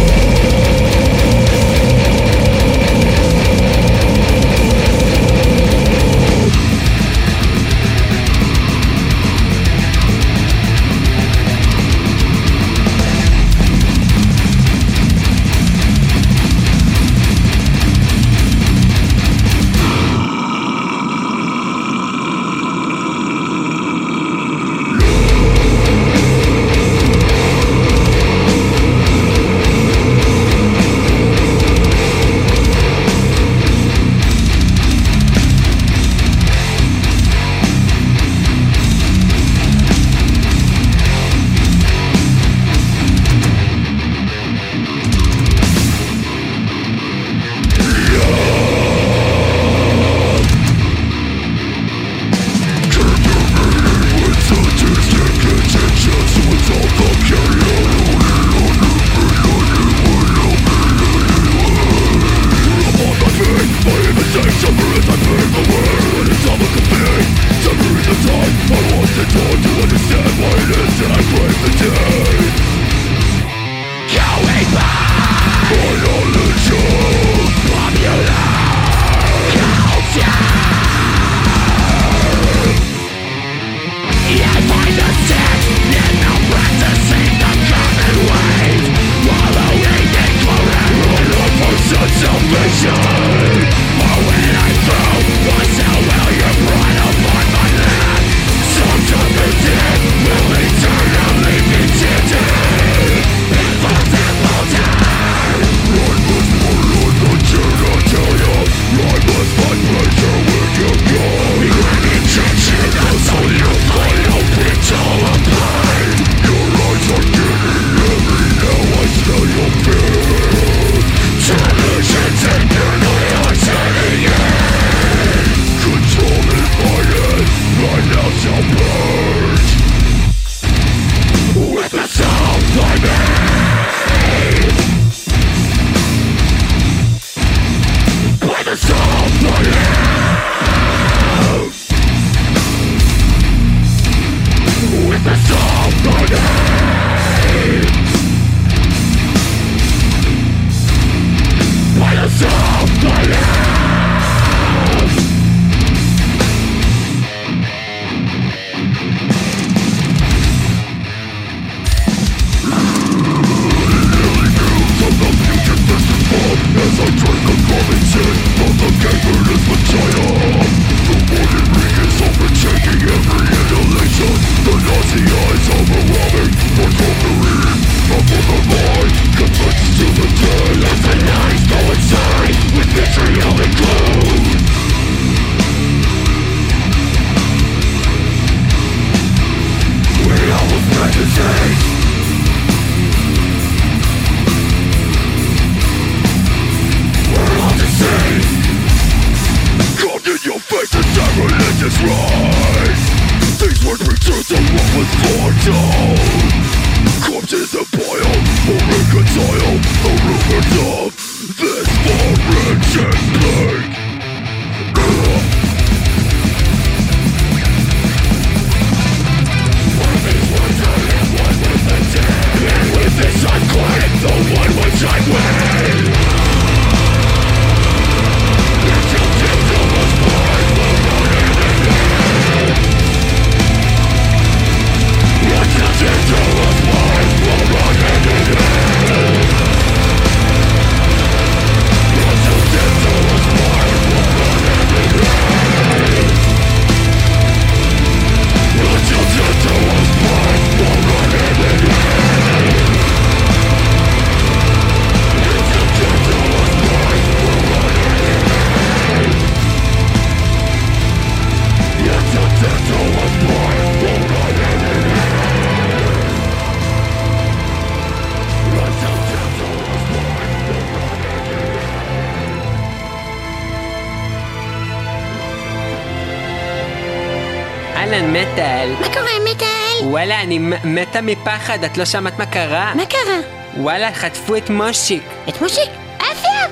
וואלה, אני מתה מפחד, את לא שמעת מה קרה? מה קרה? וואלה, חטפו את מושיק. את מושיק? אפיה?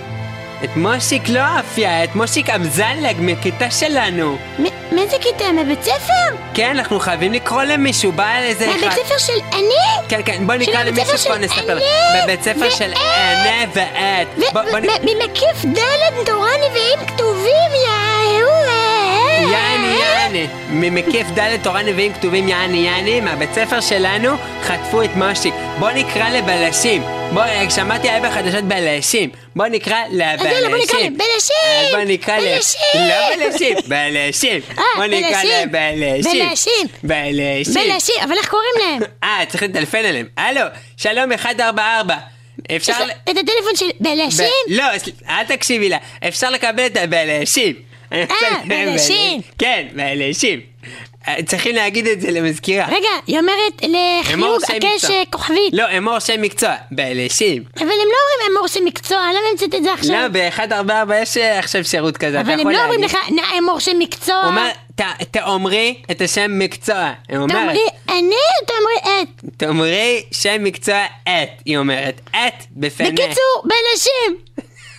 את מושיק לא אפיה, את מושיק אמזלג מכיתה שלנו. מאיזה כיתה? מבית ספר? כן, אנחנו חייבים לקרוא למישהו, בא איזה אחד. מהבית ספר של אני? כן, כן, בוא נקרא למישהו פה נספר. אני בבית ספר של. ענה ואת. ממקיף ד' תורה נביאים כתובים! יעני יעני, ממקיף ד' תורה נביאים כתובים יעני יעני, מהבית ספר שלנו חטפו את מושיק. בוא נקרא לבלשים. בוא, שמעתי היה בחדשות בלשים. בוא נקרא לבלשים. אז יאללה, בוא נקרא לבלשים. אז בוא נקרא. לא בלשים, בלשים. אה, בוא נקרא בלשים. לבלשים. בלשים. בלשים. בלשים, אבל איך קוראים להם? אה, צריך לטלפן אליהם. הלו, שלום 144. אפשר... את הטלפון של בלשים? לא, אל תקשיבי לה. אפשר לקבל את הבלשים. אה, בלשים. כן, בלשים. אה, צריכים להגיד את זה למזכירה. רגע, היא אומרת לחיוג שם הקש מקצוע. כוכבית. לא, אמור שם מקצוע. בלשים. אבל הם לא אומרים אמור של מקצוע, למה המצאת את זה לא, עכשיו? ב-144 יש אה, עכשיו שירות כזה, אבל הם לא אומרים. לך, נא אמור של מקצוע. הוא אומר, "ת- תאמרי את השם מקצוע. תאמרי אני, תאמרי את. תאמרי שם מקצוע את. היא אומרת, את בפניה. בקיצור, בלשים.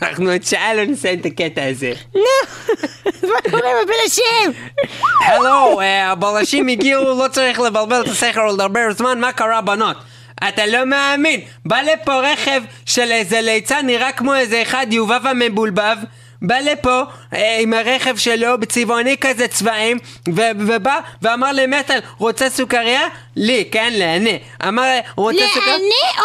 אנחנו עוד שעה לא נסיים את הקטע הזה. נו, מה קורה בבלשים? הלו, אה, הבלשים הגיעו, לא צריך לבלבל את השכל ולדבר זמן, מה קרה בנות? אתה לא מאמין, בא לפה רכב של איזה ליצן, נראה כמו איזה אחד יובב המבולבב. בא לפה אה, עם הרכב שלו בצבעוני כזה צבעים ו- ובא ואמר למטל רוצה סוכריה? לי, כן, לעני אמר רוצה סוכריה? לעני או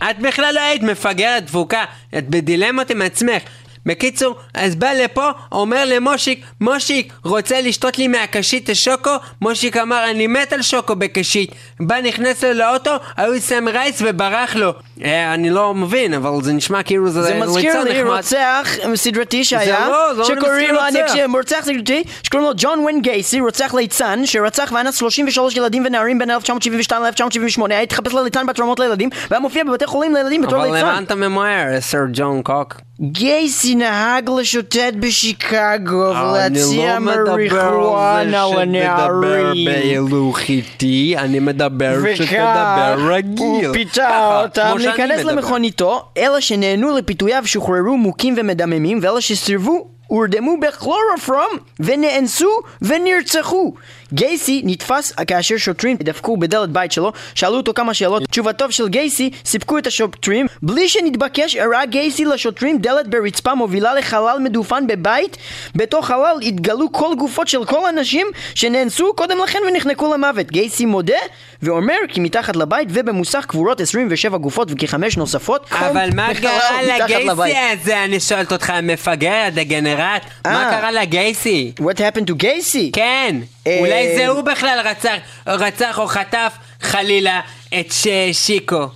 לעת? את בכלל לא היית מפגרת דפוקה, את בדילמות עם עצמך. בקיצור, אז בא לפה, אומר למושיק, מושיק, רוצה לשתות לי מהקשית השוקו? מושיק אמר, אני מת על שוקו בקשית. בא, נכנס לו לאוטו, ההוא שם רייס וברח לו. אה, אני לא מבין, אבל זה נשמע כאילו זה זה מזכיר ליצן לי. רוצח סדרתי שהיה, לא, לא שקוראים לו. אני- רוצח סדרתי, שקוראים לו ג'ון ווין גייסי, רוצח ליצן, שרצח ואנס 33 ילדים ונערים בין 1972 ל-1978, היה התחפש לליצן בתרומות לילדים, והיה מופיע בבתי חולים לילדים בתור אבל ליצן. הבנת ממהר, סר ג'ון קוק. גייסי נהג לשוטט בשיקגו אני ולהציע לא מדבר על מריחואנה זה שתדבר לנערים. בהילוך איתי, אני מדבר שתדבר רגיל. הוא פיתה אותם להיכנס. למכוניתו, אלה שנהנו לפיתויו שוחררו מוכים ומדממים, ואלה שסירבו הורדמו בכלורופרום ונאנסו ונרצחו. גייסי נתפס כאשר שוטרים דפקו בדלת בית שלו, שאלו אותו כמה שאלות. תשובתו של גייסי סיפקו את השוטרים. בלי שנתבקש הראה גייסי לשוטרים דלת ברצפה מובילה לחלל מדופן בבית. בתוך חלל התגלו כל גופות של כל הנשים שנאנסו קודם לכן ונחנקו למוות. גייסי מודה ואומר כי מתחת לבית ובמוסך קבורות 27 גופות וכחמש נוספות. אבל מה קרה. לגייסי הזה? אני שואלת אותך, מפגר, הדגנרט? מה אה. קרה לגייסי? What happened to גייסי? כן, אה, אולי זה הוא בכלל רצח, רצח או חטף חלילה את שיקו.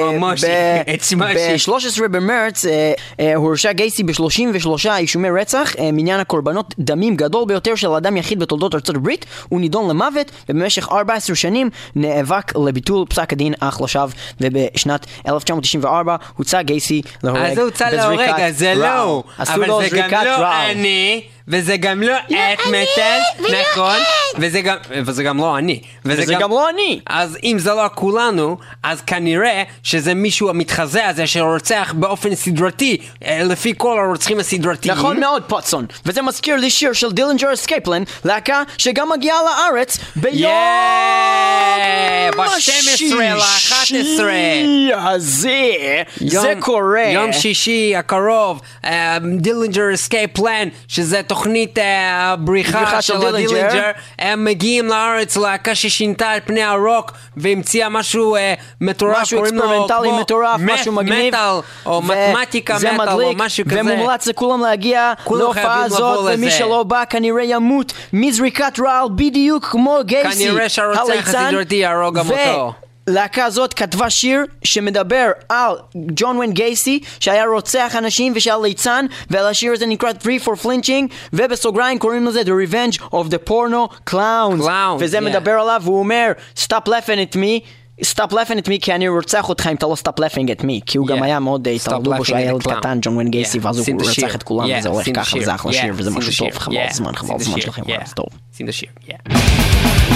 או מושיק, את מושיק. ב-13 במרץ אה, אה, הורשע גייסי ב-33 אישומי רצח, אה, מניין הקורבנות דמים גדול ביותר של אדם יחיד בתולדות ארצות הברית, הוא נידון למוות, ובמשך 14 שנים נאבק לביטול פסק הדין אך לשווא, ובשנת 1994 הוצא גייסי להורג אז הוא הוצא להורג, אז זה לא. הוא. אבל זה גם לא. אני, וזה גם לא את אני, מטל, ולא נכון? את. וזה גם, וזה גם לא אני. וזה גם לא אני. אז אם זה לא כולנו, אז כנראה שזה מישהו המתחזה הזה שרוצח באופן סדרתי, אה, לפי כל הרוצחים הסדרתיים. נכון מאוד, פוטסון. וזה מזכיר לי שיר של Dillinger Escape Plan, להקה שגם מגיעה לארץ ביום... יאה, ב-12 ל-11. השישי הזה. זה יום- קורה. יום שישי הקרוב, Dillinger Escape Plan, שזה תוכנית אה, הבריחה בריחה של של דילינג'ר. הדילינג'ר, הם מגיעים לארץ להקה ששינתה את פני הרוק והמציאה משהו אה, מטורף, משהו אקספרימנטלי מטורף, משהו מגניב. מטאל, או מתמטיקה מטאל, או משהו כזה. ומומלץ לכולם להגיע להופעה הזאת, ומי. שלא בא כנראה ימות מזריקת רעל בדיוק כמו גייסי. כנראה שהרוצח. הסדרתי יהרוג גם אותו. להקה הזאת כתבה שיר שמדבר על ג'ון ווין גייסי שהיה רוצח אנשים ושהיה ליצן ועל השיר הזה נקרא 3 for flinching ובסוגריים קוראים לזה The Revenge of the Porno Clowns, וזה yeah. מדבר עליו והוא אומר Stop laughing at me סטופ laughing at me כי אני רוצח אותך אם אתה לא סטופ laughing at me כי הוא גם. היה מאוד אה, התערדו בו laughing שהיה ילד clown. קטן ג'ון ווין גייסי. ואז הוא את. רצח את כולם וזה הולך את ככה. וזה אחלה שיר וזה משהו את טוב. חבל הזמן חבל את השיר. שלכם זה טוב את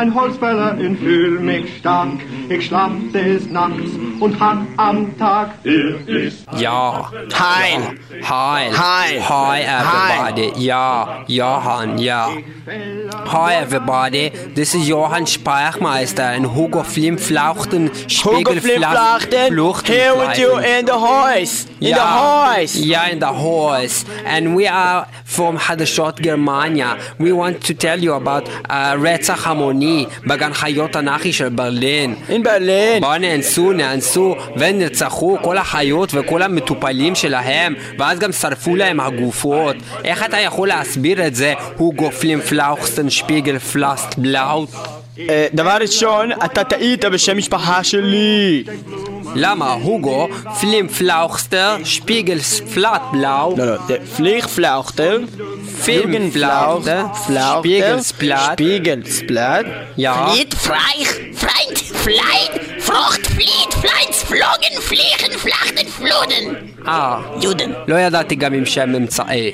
ein Holzfäller und fühl mich stark. Ich schlaf des Nachts und hack am Tag. Er ist Ja. Hein. Hi. Hi. Hi, everybody. Yeah. Johan, yeah. Hi, everybody. This is Johann Speichmeister and Hugo Flimflauchten Hugo Flimflachten here with you in the house in the house Yeah, in the horse. And we are from Hadashot, Germania. We want to tell you about uh, רצח המוני בגן חיות הנאחי של ברלין. in Berlin בואו נאנסו, נאנסו נאנסו ונרצחו כל החיות וכל המטופלים שלהם, ואז גם שרפו להם הגופות. איך אתה יכול להסביר את זה, הוגו פלים פלאוכסטן שפיגל פלאסט בלאוט? אה, דבר ראשון, אתה טעית בשם משפחה שלי. למה הוגו פלים פלאוכסטר שפיגל פלאט בלאו? לא, לא, זה פליך פלאוכטר, פילגן פלאוכטר, שפיגל ספלאט, שפיגל ספלאט, יא. Flied, Freich, Freund, Frucht, Flied, Fleids, Flogen, Fliegen, Flachten, Floden. אה, יודן. לא ידעתי גם עם שם אמצעי.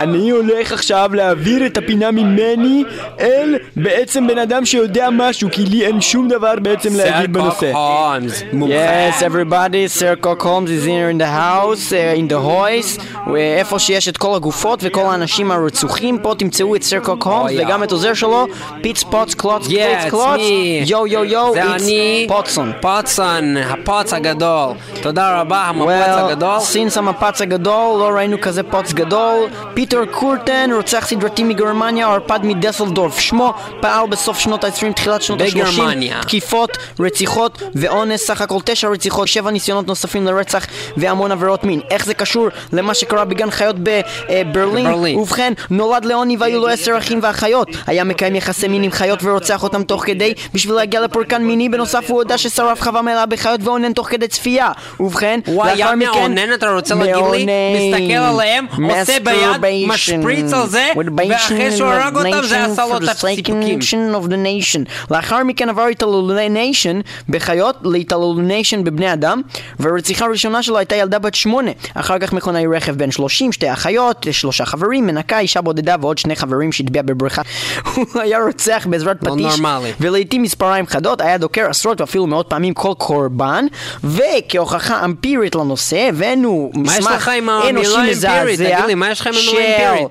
אני הולך עכשיו להעביר את הפינה ממני אל בעצם בן אדם שיודע משהו, כי לי אין שום דבר בעצם להגיד בנושא. הולמס, מומחה. Yes, everybody, Sir Cock Holmes is here in the house, uh, in the hoist, איפה שיש את כל הגופות וכל האנשים הרצוחים, פה תמצאו את סר קוק הולמס Oh, yeah. וגם את עוזר שלו, פיץ פוץ קלוץ קלוץ, me. יו יו יו, זה אני, פוטסון. פוטסון, הפוץ הגדול. תודה רבה, המפץ Well, הגדול. since המפץ הגדול, לא ראינו כזה פוץ גדול. פיטר קורטן, רוצח סדרתי מגרמניה, ערפד מדיסלדורף. שמו פעל בסוף שנות ה-20, תחילת שנות ה-30. בגרמניה. תקיפות, רציחות ואונס, סך הכל תשע רציחות, שבע ניסיונות נוספים לרצח והמון עבירות מין. איך זה קשור למה שקרה בגן חיות בברלין? ברלין. ובכן, נולד לעוני והיו לו עשר אחים ואחיות. היה מקיים יחסי מין עם חיות ורוצח אותם תוך כדי בשביל להגיע לפורקן מיני. בנוסף הוא הודה ששרף חווה מלאה בחיות ואונן תוך כדי צפייה. ובכן, לאחר מכן- מאונן, אתה רוצה להגיד לי? מסתכל עליהם, עושה ביד. משפריץ על זה, ואחרי שהוא הרג אותם זה עשה לו את הסיפוקים. לאחר מכן עבר התעלולניישן בחיות להתעלולניישן בבני אדם, והרציחה הראשונה שלו הייתה ילדה בת שמונה. אחר כך מכונאי רכב בן שלושים, שתי אחיות, שלושה חברים, מנקה, אישה בודדה ועוד שני חברים שהטביע בבריכה. הוא היה רוצח בעזרת לא פטיש. ולעיתים מספריים חדות, היה דוקר עשרות ואפילו מאות פעמים כל קורבן, וכהוכחה אמפירית לנושא הבאנו מסמך אנושי? מזעזע של?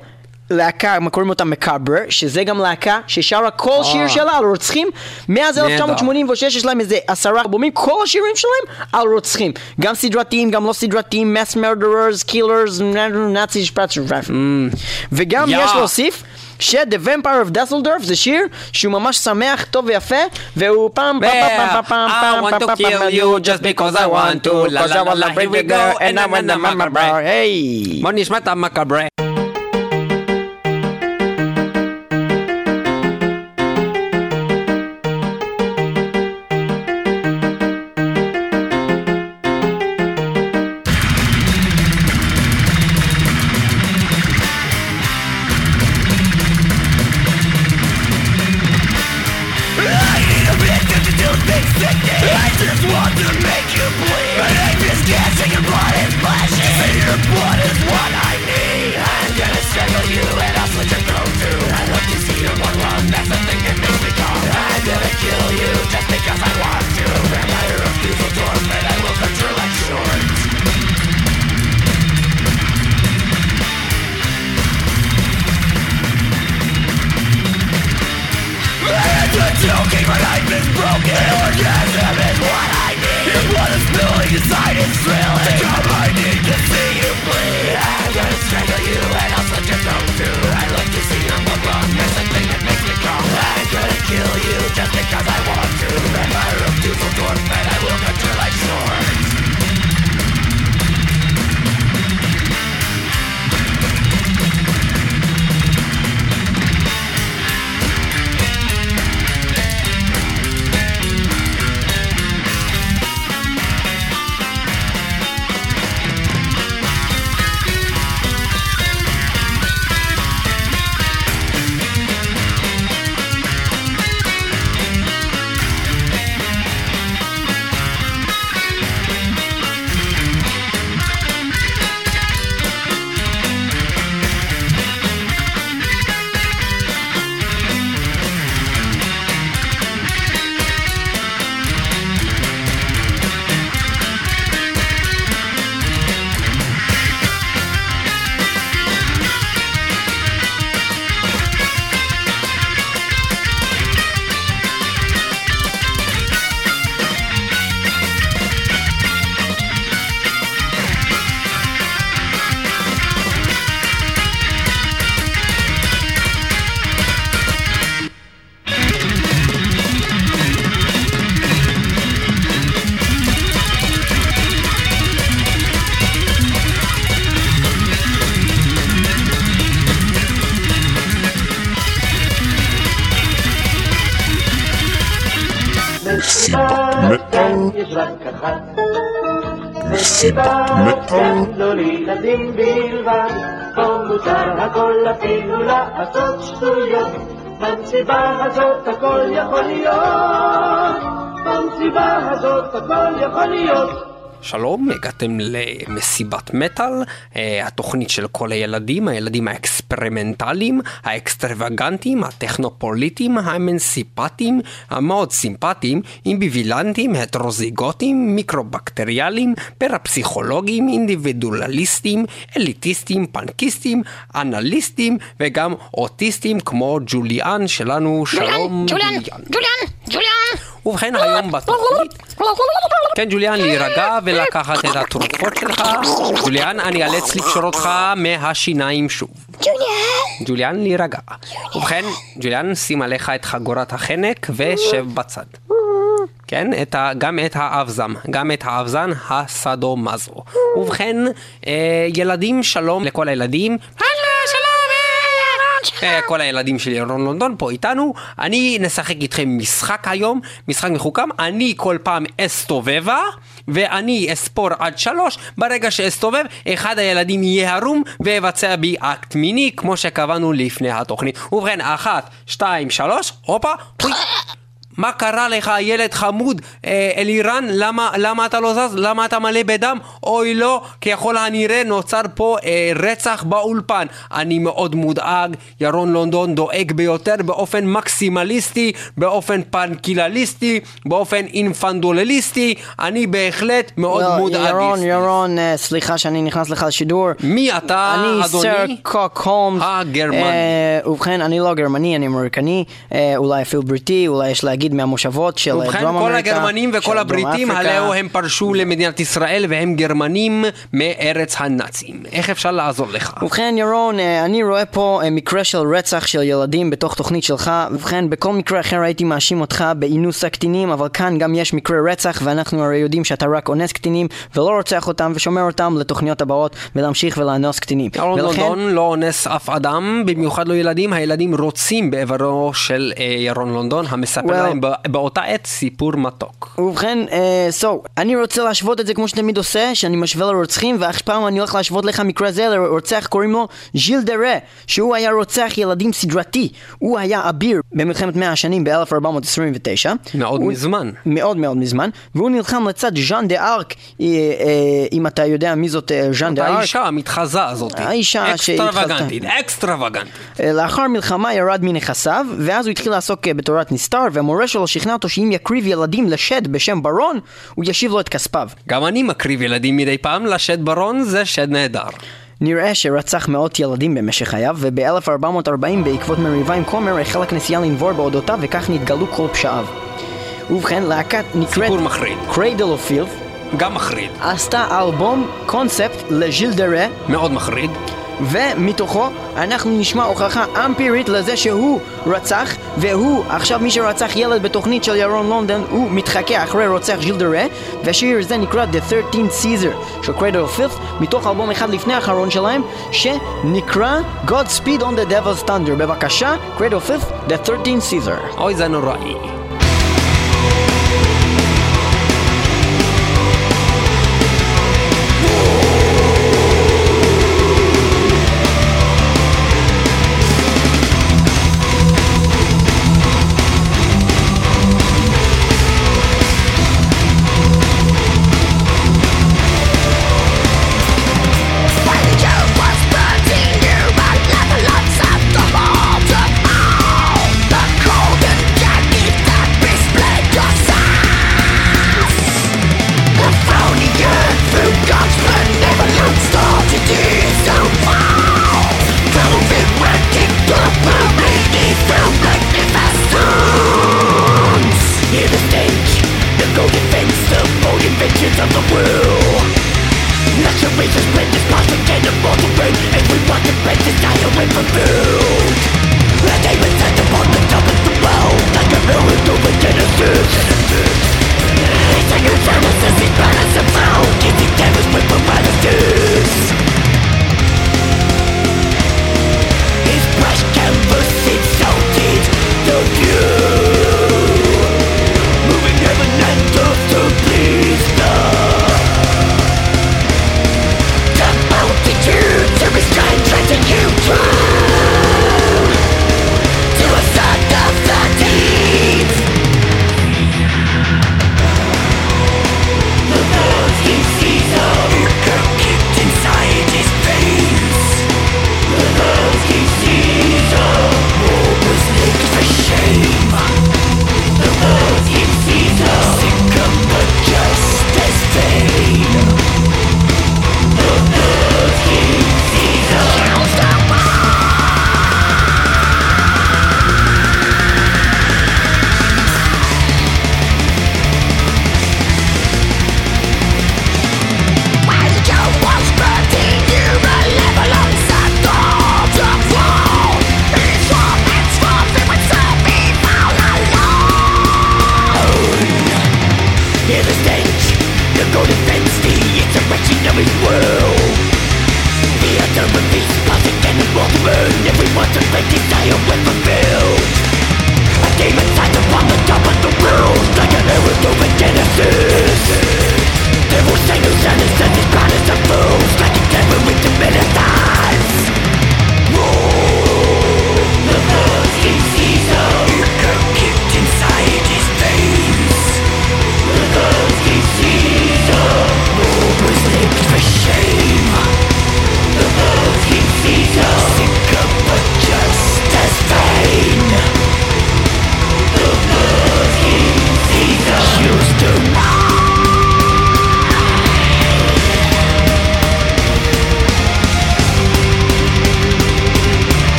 להקה, מה קוראים אותה מקאבר, שזה גם להקה ששרה כל שיר שלה על רוצחים. מאז נהדר. 1986 יש להם איזה עשרה אלבומים, כל השירים שלהם על רוצחים. גם סדרתיים, גם לא סדרתיים, mass murderers, killers, נאצי שפרץ, וגם יא. יש להוסיף. ש-The Vampire of Dusseldorf זה שיר שהוא ממש שמח, טוב ויפה, והוא פעם פעם פעם פעם פעם I פעם want פעם to פעם kill פעם you just because I want to. Cause I wanna bring you girl and I wanna mama bar, היי בוא נשמע את המקאברה. לילדים בלבד, פה מותר הכל אפילו לעשות שטויות. במסיבה הזאת הכל יכול להיות, במסיבה הזאת הכל יכול להיות. שלום, הגעתם למסיבת מטאל, אה, התוכנית של כל הילדים, הילדים האקספרימנטליים, האקסטרווגנטיים, הטכנופוליטיים, האמנסיפטיים, המאוד סימפטיים, אמביוולנטיים, הטרוזיגוטיים, מיקרובקטריאליים, פרפסיכולוגיים, אינדיבידואליסטיים, אליטיסטיים, פנקיסטיים, אנליסטיים וגם אוטיסטים כמו ג'וליאן שלנו, שלום ג'וליאן, ג'וליאן, ג'וליאן. ובכן היום בתוכנית כן, ג'וליאן, להירגע ולקחת את התרופות שלך. ג'וליאן, אני אאלץ לקשור אותך מהשיניים שוב. ג'וליאן. ג'וליאן, להירגע. ובכן, ג'וליאן, שים עליך את חגורת החנק ושב בצד. כן, את ה, גם את האבזם, גם את האבזן הסדומזו. ובכן, אה, ילדים, שלום לכל הילדים. אה, כל הילדים של ירון לונדון פה איתנו. אני נשחק איתכם משחק היום, משחק מחוכם. אני כל פעם אסתובבה, ואני אספור עד שלוש. ברגע שאסתובב, אחד הילדים יהיה ערום ויבצע בי אקט מיני, כמו שקבענו לפני התוכנית. ובכן, אחת, שתיים, שלוש, הופה, פוי. מה קרה לך, ילד חמוד, אה, אלירן? למה, למה אתה לא זז? למה אתה מלא בדם? אוי לא, ככל הנראה נוצר פה אה, רצח באולפן. אני מאוד מודאג, ירון לונדון דואג ביותר באופן מקסימליסטי, באופן פנקילליסטי, באופן אינפנדולליסטי. אני בהחלט מאוד לא, מודאג. ירון, ירון, אה, סליחה שאני נכנס לך לשידור. מי אתה, אני אדוני? סר קוק הולמס. הגרמני. אה, ובכן, אני לא גרמני, אני אמריקני, אה, אולי אפילו בריטי, אולי יש להגיד מהמושבות של אה, ובכן, דרום כל אמריקה. הגרמנים וכל דרום הבריטים. הלאו הם פרשו למדינת ישראל והם גרמנים מארץ הנאצים. איך אפשר לעזור לך? ובכן ירון, אה, אני רואה פה אה, מקרה של רצח של ילדים בתוך תוכנית שלך ובכן בכל מקרה אחר הייתי מאשים אותך באינוס הקטינים אבל כאן גם יש מקרה רצח ואנחנו הרי יודעים שאתה רק אונס קטינים ולא רוצח אותם ושומר אותם לתוכניות הבאות ולהמשיך ולאנוס קטינים ירון ולכן- לונדון לא אונס אף אדם, במיוחד לא ילדים, הילדים רוצים באיברו של אה, ירון לונדון, המספר Well- להם בא- באותה עת סיפור מתוק. ובכן, אה, so, אני רוצה להשוות את זה כמו שתמיד עושה, שאני משווה לרוצחים, והפעם אני הולך להשוות לך מקרה זה לרוצח קוראים לו ז'יל דרה, שהוא היה רוצח ילדים סדרתי. הוא היה אביר במלחמת מאה השנים ב-1429. מאוד מזמן. מאוד מאוד מזמן, והוא נלחם לצד ז'אן דה ארק, אה, אה, אם אתה יודע מי זאת אה, ז'אן דה ארק. האישה המתחזה הזאת. האישה שהתחזתה. אקסטרווגנטית, אקסטרווגנטית. לאחר מלחמה ירד מנכסיו, ואז הוא התחיל לעסוק בתורת נסתר, והמורה שלו שכנע אותו שאם יקריב ילדים לשד בשם ברון, הוא ישיב לו את כספיו. גם אני מקריב ילדים מדי פעם, לשד ברון זה שד נהדר. נראה שרצח מאות ילדים במשך חייו, וב-1440 בעקבות מריבה עם כומר החלה הכנסייה לנבור באודותיו וכך נתגלו כל פשעיו. ובכן, להקת נקראת סיפור מחריד. Cradle of Filth גם מחריד. עשתה אלבום קונספט לז'יל דרה מאוד מחריד. ומתוכו אנחנו נשמע הוכחה אמפירית לזה שהוא רצח והוא עכשיו מי שרצח ילד בתוכנית של ירון לונדון הוא מתחקה אחרי רוצח ז'יל דרה והשיר הזה נקרא The 13th Caesar של Cradle of מתוך אלבום אחד לפני האחרון שלהם שנקרא God Speed on the Devil's Thunder בבקשה Cradle of The 13th Caesar אוי זה נוראי.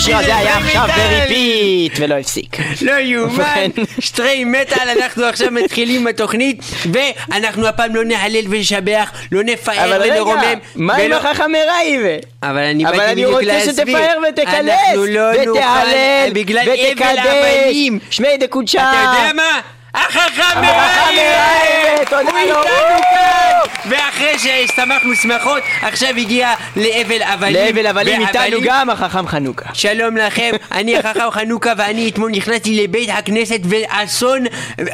השיר הזה היה עכשיו. בריפיט ולא הפסיק? לא יאומן. שטרי מטאל, אנחנו עכשיו מתחילים בתוכנית ואנחנו הפעם לא נהלל ונשבח, לא נפאר אבל ונרומם מה עם ולא- החכמי רייבה? אבל אני אבל באתי אני בדיוק רוצה להסביר. שתפאר ותקלס, לא ותהלל, אבל ותקדש. שמי דקודשה. אתה יודע מה? החכם תודה הוא. איתנו כאן! ואחרי שהשתמחנו שמחות, עכשיו הגיע לאבל אבלים. לאבל אבלים איתנו גם החכם חנוכה. שלום לכם, אני החכם חנוכה ואני אתמול נכנסתי לבית הכנסת ואסון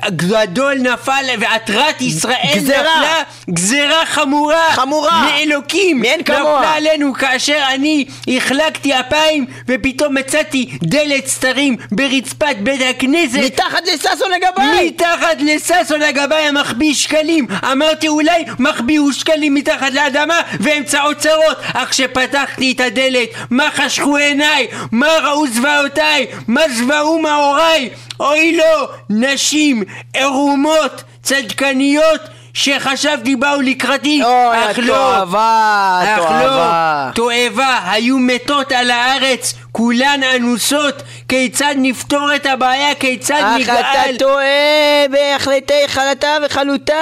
גדול נפל ועטרת ישראל גזרה. נפלה גזרה חמורה חמורה. מאלוקים מאין כמוה. נפלה עלינו כאשר אני החלקתי אפיים ופתאום מצאתי דלת סתרים ברצפת בית הכנסת מתחת לששון הגבאי! מתחת לששון הגבאי המחביא שקלים. אמרתי אולי מחביאו שקלים מתחת לאדמה ואמצע אוצרות אך כשפתחתי את הדלת מה חשכו עיניי? מה ראו זוועותיי? מה זוועו מאוריי? אוי לא נשים עירומות צדקניות שחשבתי באו לקראתי. אוי, אך לא אך. לא, תועבה, היו מתות על הארץ, כולן אנוסות, כיצד נפתור את הבעיה, כיצד אך נגאל? אתה טועה בהחלטי חלתה וחלותה,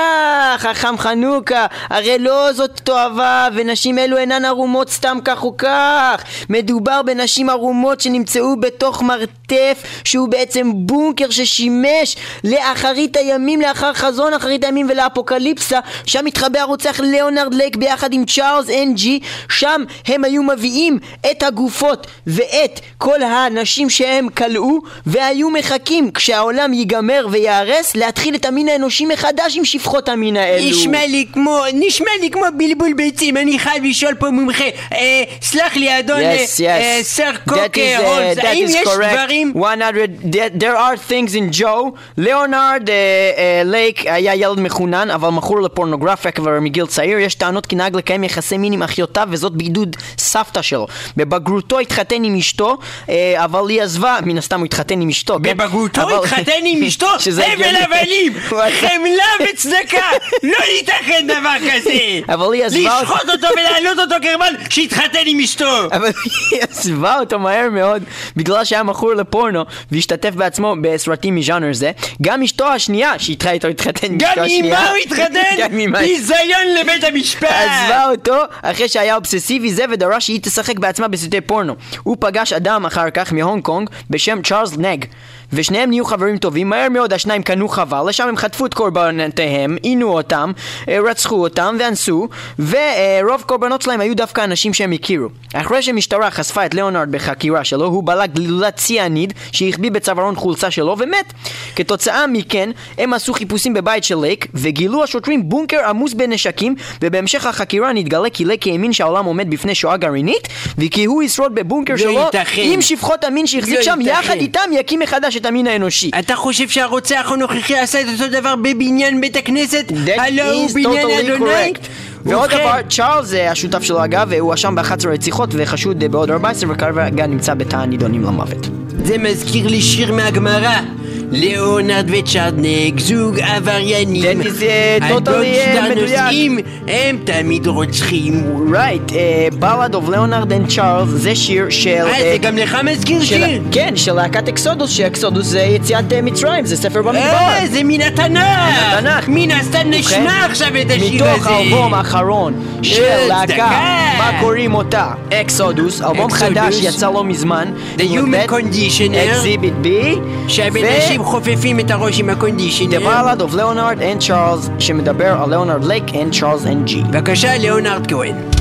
חכם חנוכה, הרי לא זאת תועבה, ונשים אלו אינן ערומות סתם כך או כך. מדובר בנשים ערומות שנמצאו בתוך מרתף, שהוא בעצם בונקר ששימש לאחרית הימים, לאחר חזון אחרית הימים ולאפוקליפסה, שם התחבא הרוצח ליאונרד לייק ביחד עם צ'ארלס אן ג'י, שם הם היו מביאים את הגופות ואת כל האנשים שהם כלאו, והיו מחכים כשהעולם ייגמר וייהרס, להתחיל את המין האנושי מחדש עם שפחות המין האלו. נשמע לי כמו, נשמע לי כמו בלבול ביצים, אני חייב לשאול פה מומחה. אה, סלח לי אדון Yes, אה, yes. סר That קוק is, אה, uh, האם יש correct. דברים... 100, there- there are things in Joe. ליאונרד לייק היה ילד מחונן, אבל מכור לפורנוגרפיה כבר מגיל צעיר. יש טענות כי נהג לקיים יחסי מין עם אחיותיו, וזאת בעידוד סבתא שלו. בבגרותו התחתן עם אשתו אשתו, אה, אבל היא עזבה, מן הסתם הוא התחתן עם אשתו, כן? בבגרותו אבל- התחתן עם אשתו, הבל. הבלים, חמלה וצדקה, לא ייתכן דבר כזה. אבל היא עזבה. לשחוט אותו ולהעלות אותו גרמן שהתחתן עם אשתו. אבל היא עזבה אותו מהר מאוד בגלל שהיה מכור לפורנו והשתתף בעצמו בסרטים מז'אנר זה גם אשתו השנייה שאיתך איתו התחתן עם גם אשתו השנייה עימה הוא התחתן, גם ביזיון לבית המשפט. עזבה אותו אחרי שהיה אובססיבי זה ודרש שהיא תשחק בעצמה בסרטי פורנו. הוא פגש אדם אחר כך מהונג קונג בשם צ'ארלס נג ושניהם נהיו חברים טובים, מהר מאוד השניים קנו חבל, לשם הם חטפו את קורבנותיהם, עינו אותם, אה, רצחו אותם ואנסו, ורוב קורבנות שלהם היו דווקא אנשים שהם הכירו. אחרי שהמשטרה חשפה את ליאונרד בחקירה שלו, הוא בלע גלולת ציאניד שהחביא בצווארון חולצה שלו ומת. כתוצאה מכן, הם עשו חיפושים בבית של לייק, וגילו השוטרים בונקר עמוס בנשקים, ובהמשך החקירה נתגלה כי לייק האמין שהעולם עומד בפני שואה גרעינית, וכי הוא ישרוד בבונקר לא שלו ייתכן. עם שפחות המין שהחזיק לא שם, ייתכן. יחד איתם יקים מחדש את המין האנושי. אתה חושב שהרוצח הנוכחי עשה את אותו דבר בבניין בית הכנסת? הלא הוא בניין אדוני? ועוד דבר, צ'ארלס זה השותף שלו אגב, והוא הואשם ב-11 רציחות וחשוד בעוד 14 וכרגע נמצא בתא הנידונים למוות. זה מזכיר לי שיר מהגמרא. ליאונרד וצ'ארלס נג, זוג עבריינים. Is, uh, totally, uh, מדויק. הם תמיד רוצחים. Right, Ballad of Leonard and Charles זה שיר של... אה, אה, זה גם לך מזכיר שיר? כן, של להקת אקסודוס, שאקסודוס זה יציאת אה, מצרים, זה ספר במדבר. אה, זה מן התנ"ך! התנ"ך. מן הסתם נשמע עכשיו את השיר הזה. מתוך האלבום האחרון של אה, להקה. מה קוראים אותה? אקסודוס, אלבום. חדש יצא לא מזמן. The Human Conditioner. Exhibit B. אנשים חופפים את הראש עם The הקונדישנר. Ballad of Leonard and Charles, שמדבר על ליאונרד לייק and צ'ארלס and ג'י. בבקשה, ליאונרד כהן.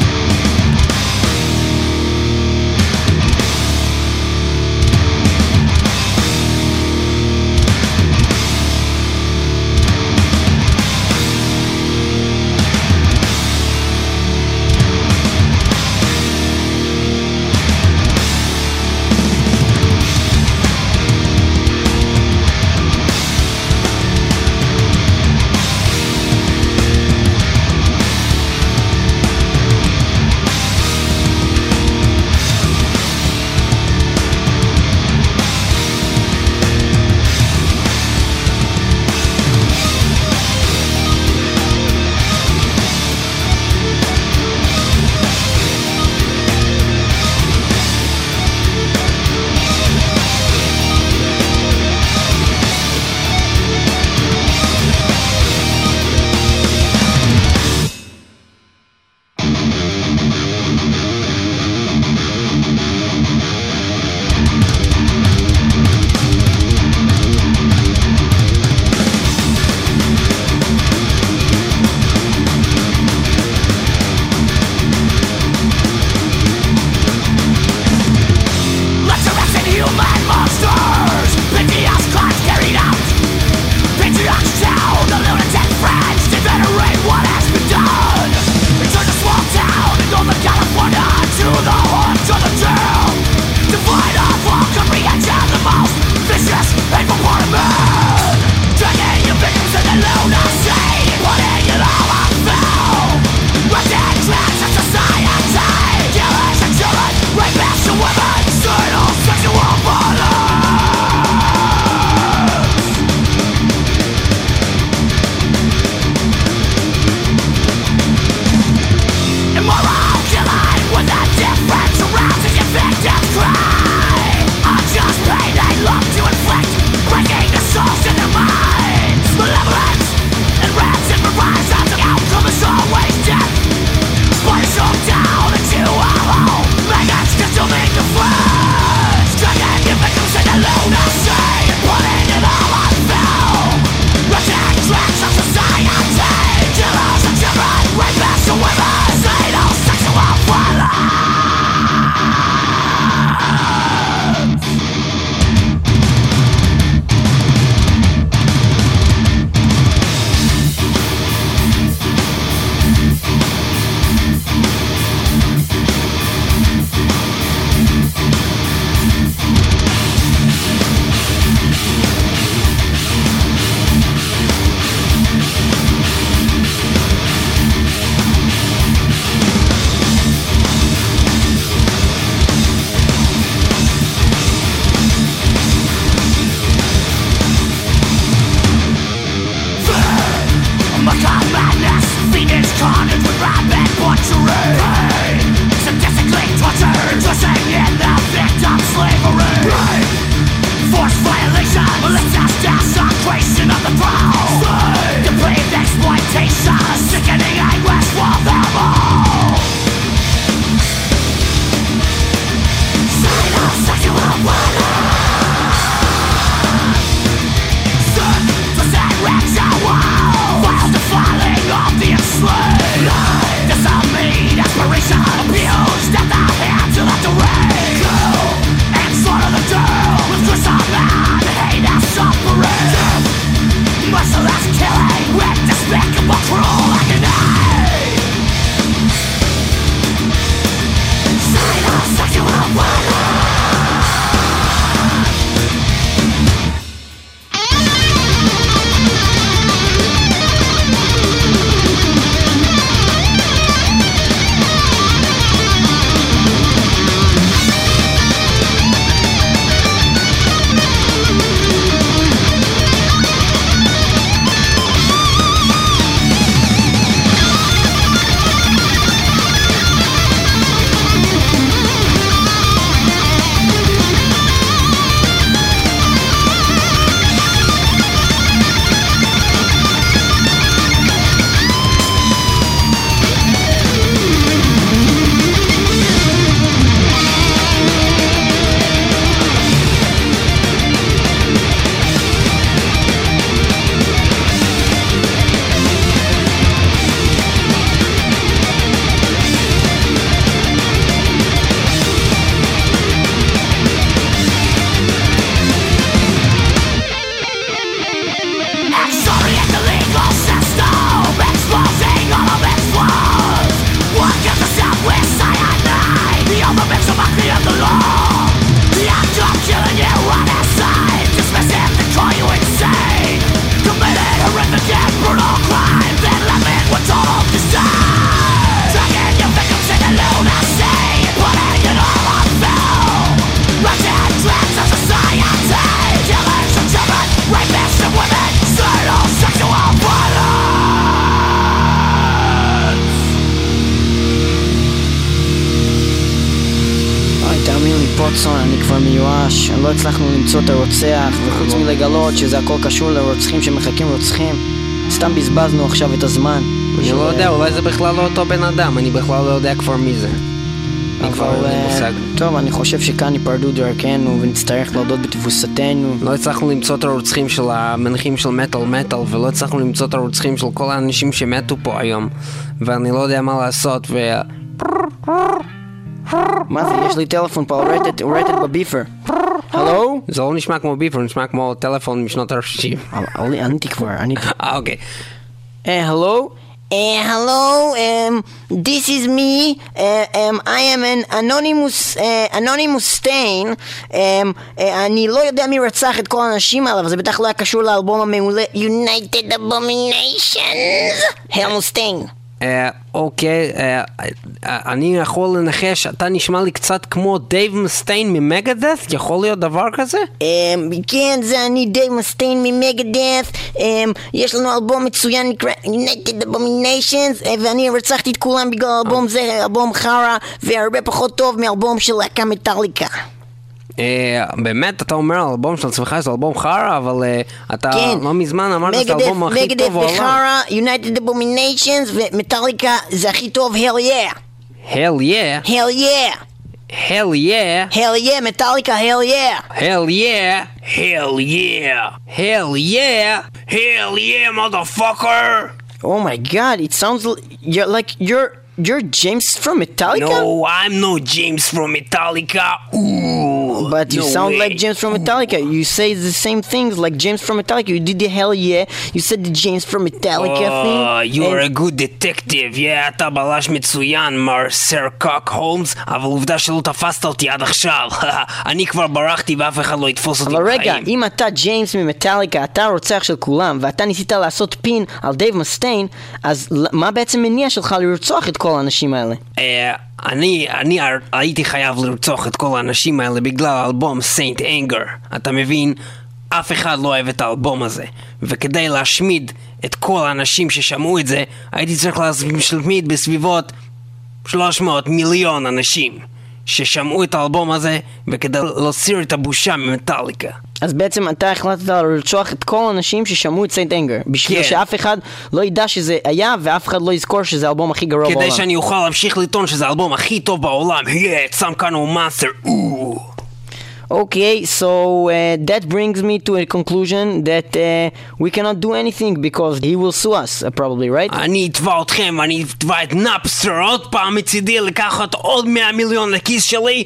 למצוא את הרוצח, וחוץ מלגלות שזה הכל קשור לרוצחים שמחכים רוצחים, סתם בזבזנו עכשיו את הזמן. אני לא יודע, אולי זה בכלל לא אותו בן אדם, אני בכלל לא יודע כבר מי זה. אבל, אה. טוב, אני חושב שכאן ייפרדו דרכנו ונצטרך להודות בתבוסתנו. לא הצלחנו למצוא את הרוצחים של המנחים של מטאל מטאל, ולא הצלחנו למצוא את הרוצחים של כל האנשים שמתו פה היום. ואני לא יודע מה לעשות, ו... מה זה, יש לי טלפון פה, הוא רטט בביפר. הלו? זה לא נשמע כמו ביפר, נשמע כמו טלפון משנות ה-60. עניתי כבר, עניתי. אה, אוקיי. Uh, hello? Uh, hello, um, this is me. Uh, um, I am an anonymous, uh, anonymous stain. Um, uh, אני לא יודע מי רצח את כל האנשים האלה, אבל זה בטח לא היה קשור לאלבום המעולה United Abominations. הלמו סטיין. אה, אוקיי, אה, אה, אני יכול לנחש, אתה נשמע לי קצת כמו דייב מסטיין מ Megadeth? יכול להיות דבר כזה? Um, כן, זה אני דייב מסטיין מ Megadeth. Um, יש לנו אלבום מצוין נקרא United Abominations, uh, ואני רצחתי את כולם בגלל אלבום זה, אלבום חרא, והרבה פחות טוב מאלבום של להקה מטאליקה. אה, באמת, אתה אומר על אלבום של עצמך זה אלבום חרא, אבל אה, אתה כן. לא מזמן אמרת שזה מגדף, האלבום הכי מגדף טוב בעולם. וחרא, United Abominations ומטאליקה זה הכי טוב, hell yeah, Hell yeah, hell yeah, hell yeah, hell yeah, מטאליקה, hell yeah. hell yeah, hell yeah, hell yeah, hell yeah, motherfucker! Oh my god, it sounds l- you're like you're you're James from Metallica? No, I'm no James from Metallica. Ooh, But you no sound way. like James from Metallica. You say the same things like James from Metallica. You did the hell yeah. You said the James from Metallica thing. Oh, you are a good detective, yeah, אתה בלש מצוין, מר סרקוק הולמס, אבל עובדה שלא תפסת אותי עד עכשיו. אני כבר ברחתי ואף אחד לא יתפוס אותי אבל רגע, בחיים. אם אתה ג'יימס ממטאליקה, אתה הרוצח של כולם, ואתה ניסית לעשות פין על דייב מסטיין, אז מה בעצם מניע שלך לרצוח את כל האנשים האלה? אני, אני הייתי חייב לרצוח את כל האנשים האלה בגלל האלבום St. Anger. אתה מבין? אף אחד לא אוהב את האלבום הזה. וכדי להשמיד את כל האנשים ששמעו את זה, הייתי צריך להשמיד בסביבות 300 מיליון אנשים ששמעו את האלבום הזה, וכדי להסיר את הבושה ממטאליקה. אז בעצם אתה החלטת לרצוח את כל האנשים ששמעו את סיינט אנגר, בשביל כן. שאף אחד לא ידע שזה היה, ואף אחד לא יזכור שזה האלבום הכי גרוע בעולם. כדי שאני אוכל להמשיך לטעון שזה האלבום הכי טוב בעולם, yeah, some kind of monster, ooh. Okay, so uh, that brings me to a conclusion that uh, we cannot do anything because he will sue us, uh, probably, right? אני אתבע אתכם, אני אתבע את נאפסטר עוד פעם מצידי לקחת עוד 100 מיליון לכיס שלי.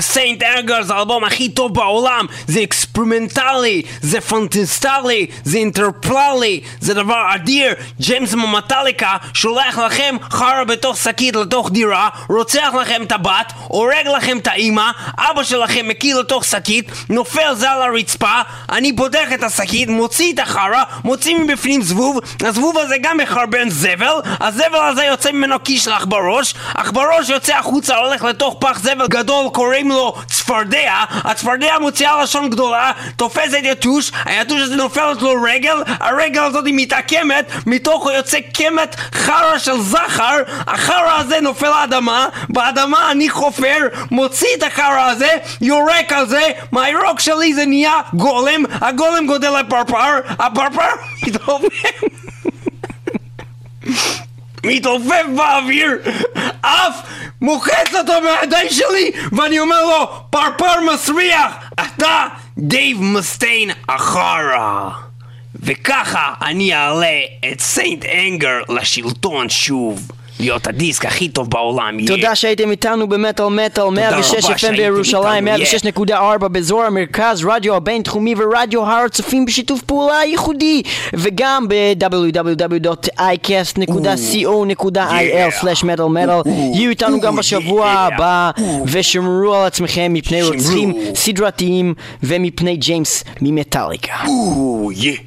St. Anger זה האלבום הכי טוב בעולם, זה אקספרימנטלי, זה פנטסטלי, זה אינטרפללי, זה דבר אדיר. ג'יימס ממטאליקה שולח לכם חרא בתוך שקית לתוך דירה, רוצח לכם את הבת, הורג לכם את האימא, אבא שלכם מקיא לתוך שקית, נופל זה על הרצפה, אני פותח את השקית, מוציא את החרא, מוציא מבפנים זבוב, הזבוב הזה גם מחרבן זבל, הזבל הזה יוצא ממנו קישלח בראש, אך בראש יוצא החוצה, הולך לתוך פח זבל גדול, קוראים לו צפרדע, הצפרדע מוציאה לשון גדולה, תופסת יתוש, היתוש הזה נופלת לו רגל, הרגל הזאת היא מתעקמת, מתוכו יוצא קמת חרא של זכר, החרא הזה נופל לאדמה, באדמה אני חופר, מוציא את החרא הזה, יורק על זה, מהירוק שלי זה נהיה גולם, הגולם גודל לפרפר, הפרפר מתעופף באוויר, אף מוחץ אותו מהידיים שלי, ואני אומר לו, פרפר מסריח, אתה דייב מסטיין החרא. וככה אני אעלה את סיינט אנגר לשלטון שוב. להיות הדיסק הכי טוב בעולם. תודה שהייתם איתנו במטאל מטאל 106 רבה FM בירושלים, איתנו, 106.4 באזור המרכז, רדיו הבינתחומי ורדיו הר הצופים בשיתוף פעולה ייחודי וגם ב-www.icast.co.il/metal יהיו איתנו גם בשבוע הבא ושמרו על עצמכם מפני רוצחים סדרתיים ומפני ג'יימס ממטאליקה. Ooh, yeah.